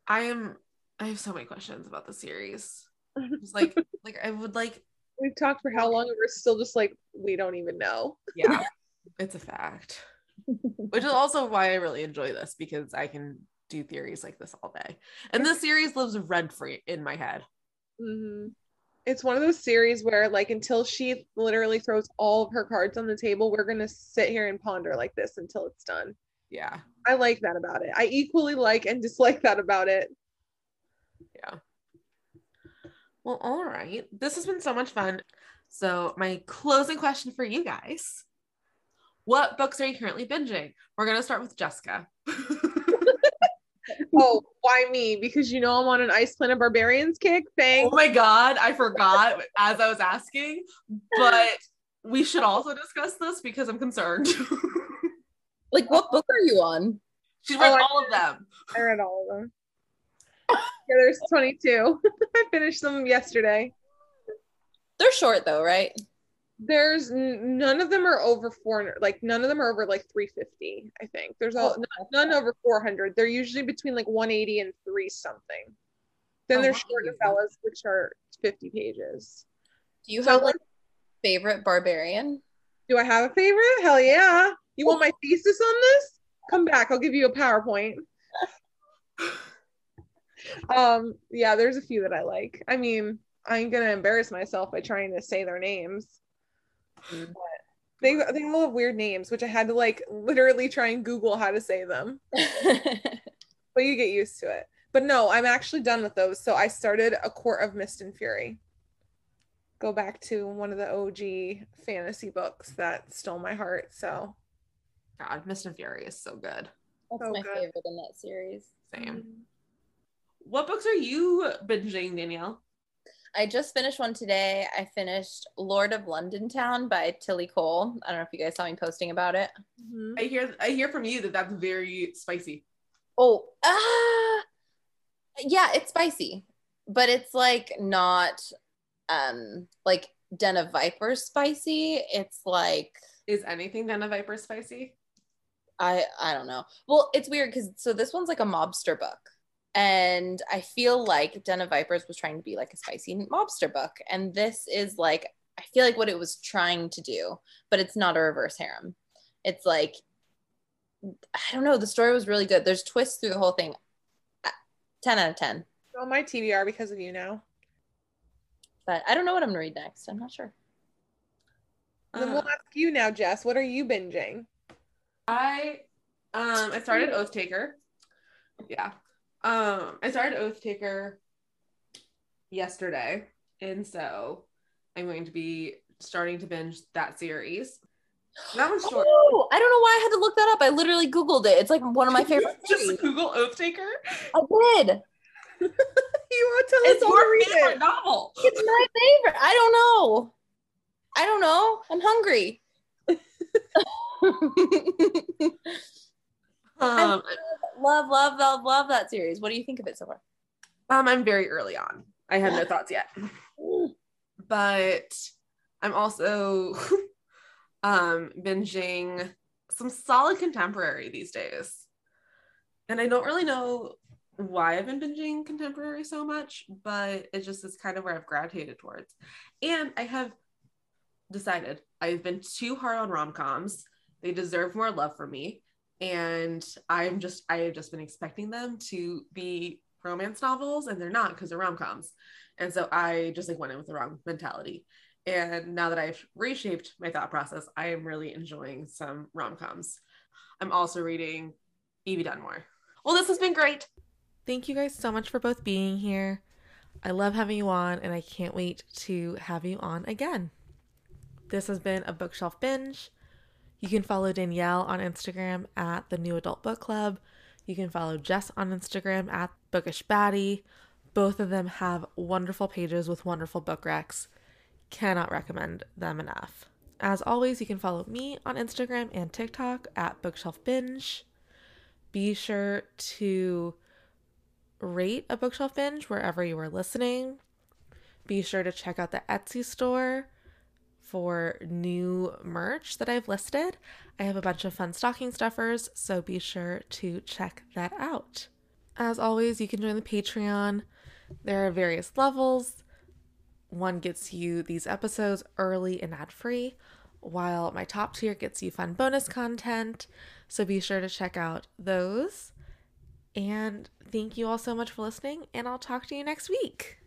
I am I have so many questions about the series. It's like like I would like We've talked for how long, and we're still just like we don't even know. yeah, it's a fact. Which is also why I really enjoy this because I can do theories like this all day. And this series lives rent free in my head. Mhm. It's one of those series where, like, until she literally throws all of her cards on the table, we're gonna sit here and ponder like this until it's done. Yeah. I like that about it. I equally like and dislike that about it. Yeah. Well, all right. This has been so much fun. So, my closing question for you guys What books are you currently binging? We're going to start with Jessica. Oh, why me? Because you know I'm on an Ice Planet Barbarians kick. oh my God. I forgot as I was asking, but we should also discuss this because I'm concerned. Like, what book are you on? She's read Oh, I- all of them. I read all of them. Yeah, there's 22. I finished them yesterday. They're short though, right? There's n- none of them are over 400. Like none of them are over like 350. I think there's all Oh, none, none over 400. They're usually between like 180 and three something. Then Oh, there's short novellas, which are 50 pages. Do you So have like favorite barbarian? Do I have a favorite? Hell yeah. You want my thesis on this? Come back. I'll give you a PowerPoint. um, yeah, there's a few that I like. I mean, I'm gonna embarrass myself by trying to say their names. But they they all have weird names, which I had to like literally try and Google how to say them. But you get used to it. But no, I'm actually done with those. So I started A Court of Mist and Fury. Go back to one of the OG fantasy books that stole my heart. So God, Mist and Fury is so good. That's So my good. favorite in that series. Same. What books are you binging, Danielle? I just finished one today. I finished Lord of London Town by Tilly Cole. I don't know if you guys saw me posting about it. Mhm. I hear I hear from you that that's very spicy. Oh, ah, yeah, it's spicy, but it's like not um like Den of Vipers spicy. It's like Is anything Den of Vipers spicy? I I don't know. Well, it's weird because so this one's like a mobster book. And I feel like Den of Vipers was trying to be like a spicy mobster book. And this is like, I feel like what it was trying to do, but it's not a reverse harem. It's like, I don't know. The story was really good. There's twists through the whole thing. Uh, 10 out of 10. on my TBR because of you now. But I don't know what I'm going to read next. I'm not sure. Then Uh, we'll ask you now, Jess. What are you binging? I um I started Oath Taker. Yeah. Um I started Oath Taker yesterday. And so I'm going to be starting to binge that series. That one's short. Oh, I don't know why I had to look that up. I literally Googled it. It's like one of my favorite. Just. Google Oath Taker. I did. You want to tell It's us all to your read favorite it? novel. It's my favorite. I don't know. I don't know. I'm hungry. Um, love, love, love, love that series. What do you think of it so far? um, I'm very early on. I have no thoughts yet. But I'm also um binging some solid contemporary these days. And I don't really know why I've been binging contemporary so much, but it just is kind of where I've gravitated towards. And I have decided I've been too hard on rom-coms. They deserve more love from me. And I'm just I have just been expecting them to be romance novels and they're not because they're rom-coms. And so I just like went in with the wrong mentality. And now that I've reshaped my thought process, I am really enjoying some rom-coms. I'm also reading Evie Dunmore. Well, this has been great. Thank you guys so much for both being here. I love having you on, and I can't wait to have you on again. This has been a bookshelf binge. You can follow Danielle on Instagram at the New Adult Book Club. You can follow Jess on Instagram at Bookish Baddy. Both of them have wonderful pages with wonderful book recs. Cannot recommend them enough. As always, you can follow me on Instagram and TikTok at Bookshelf Binge. Be sure to rate a bookshelf binge wherever you are listening. Be sure to check out the Etsy store for new merch that I've listed. I have a bunch of fun stocking stuffers, so be sure to check that out. As always, you can join the Patreon. There are various levels. One gets you these episodes early and ad free, while my top tier gets you fun bonus content. So be sure to check out those. And thank you all so much for listening, and I'll talk to you next week.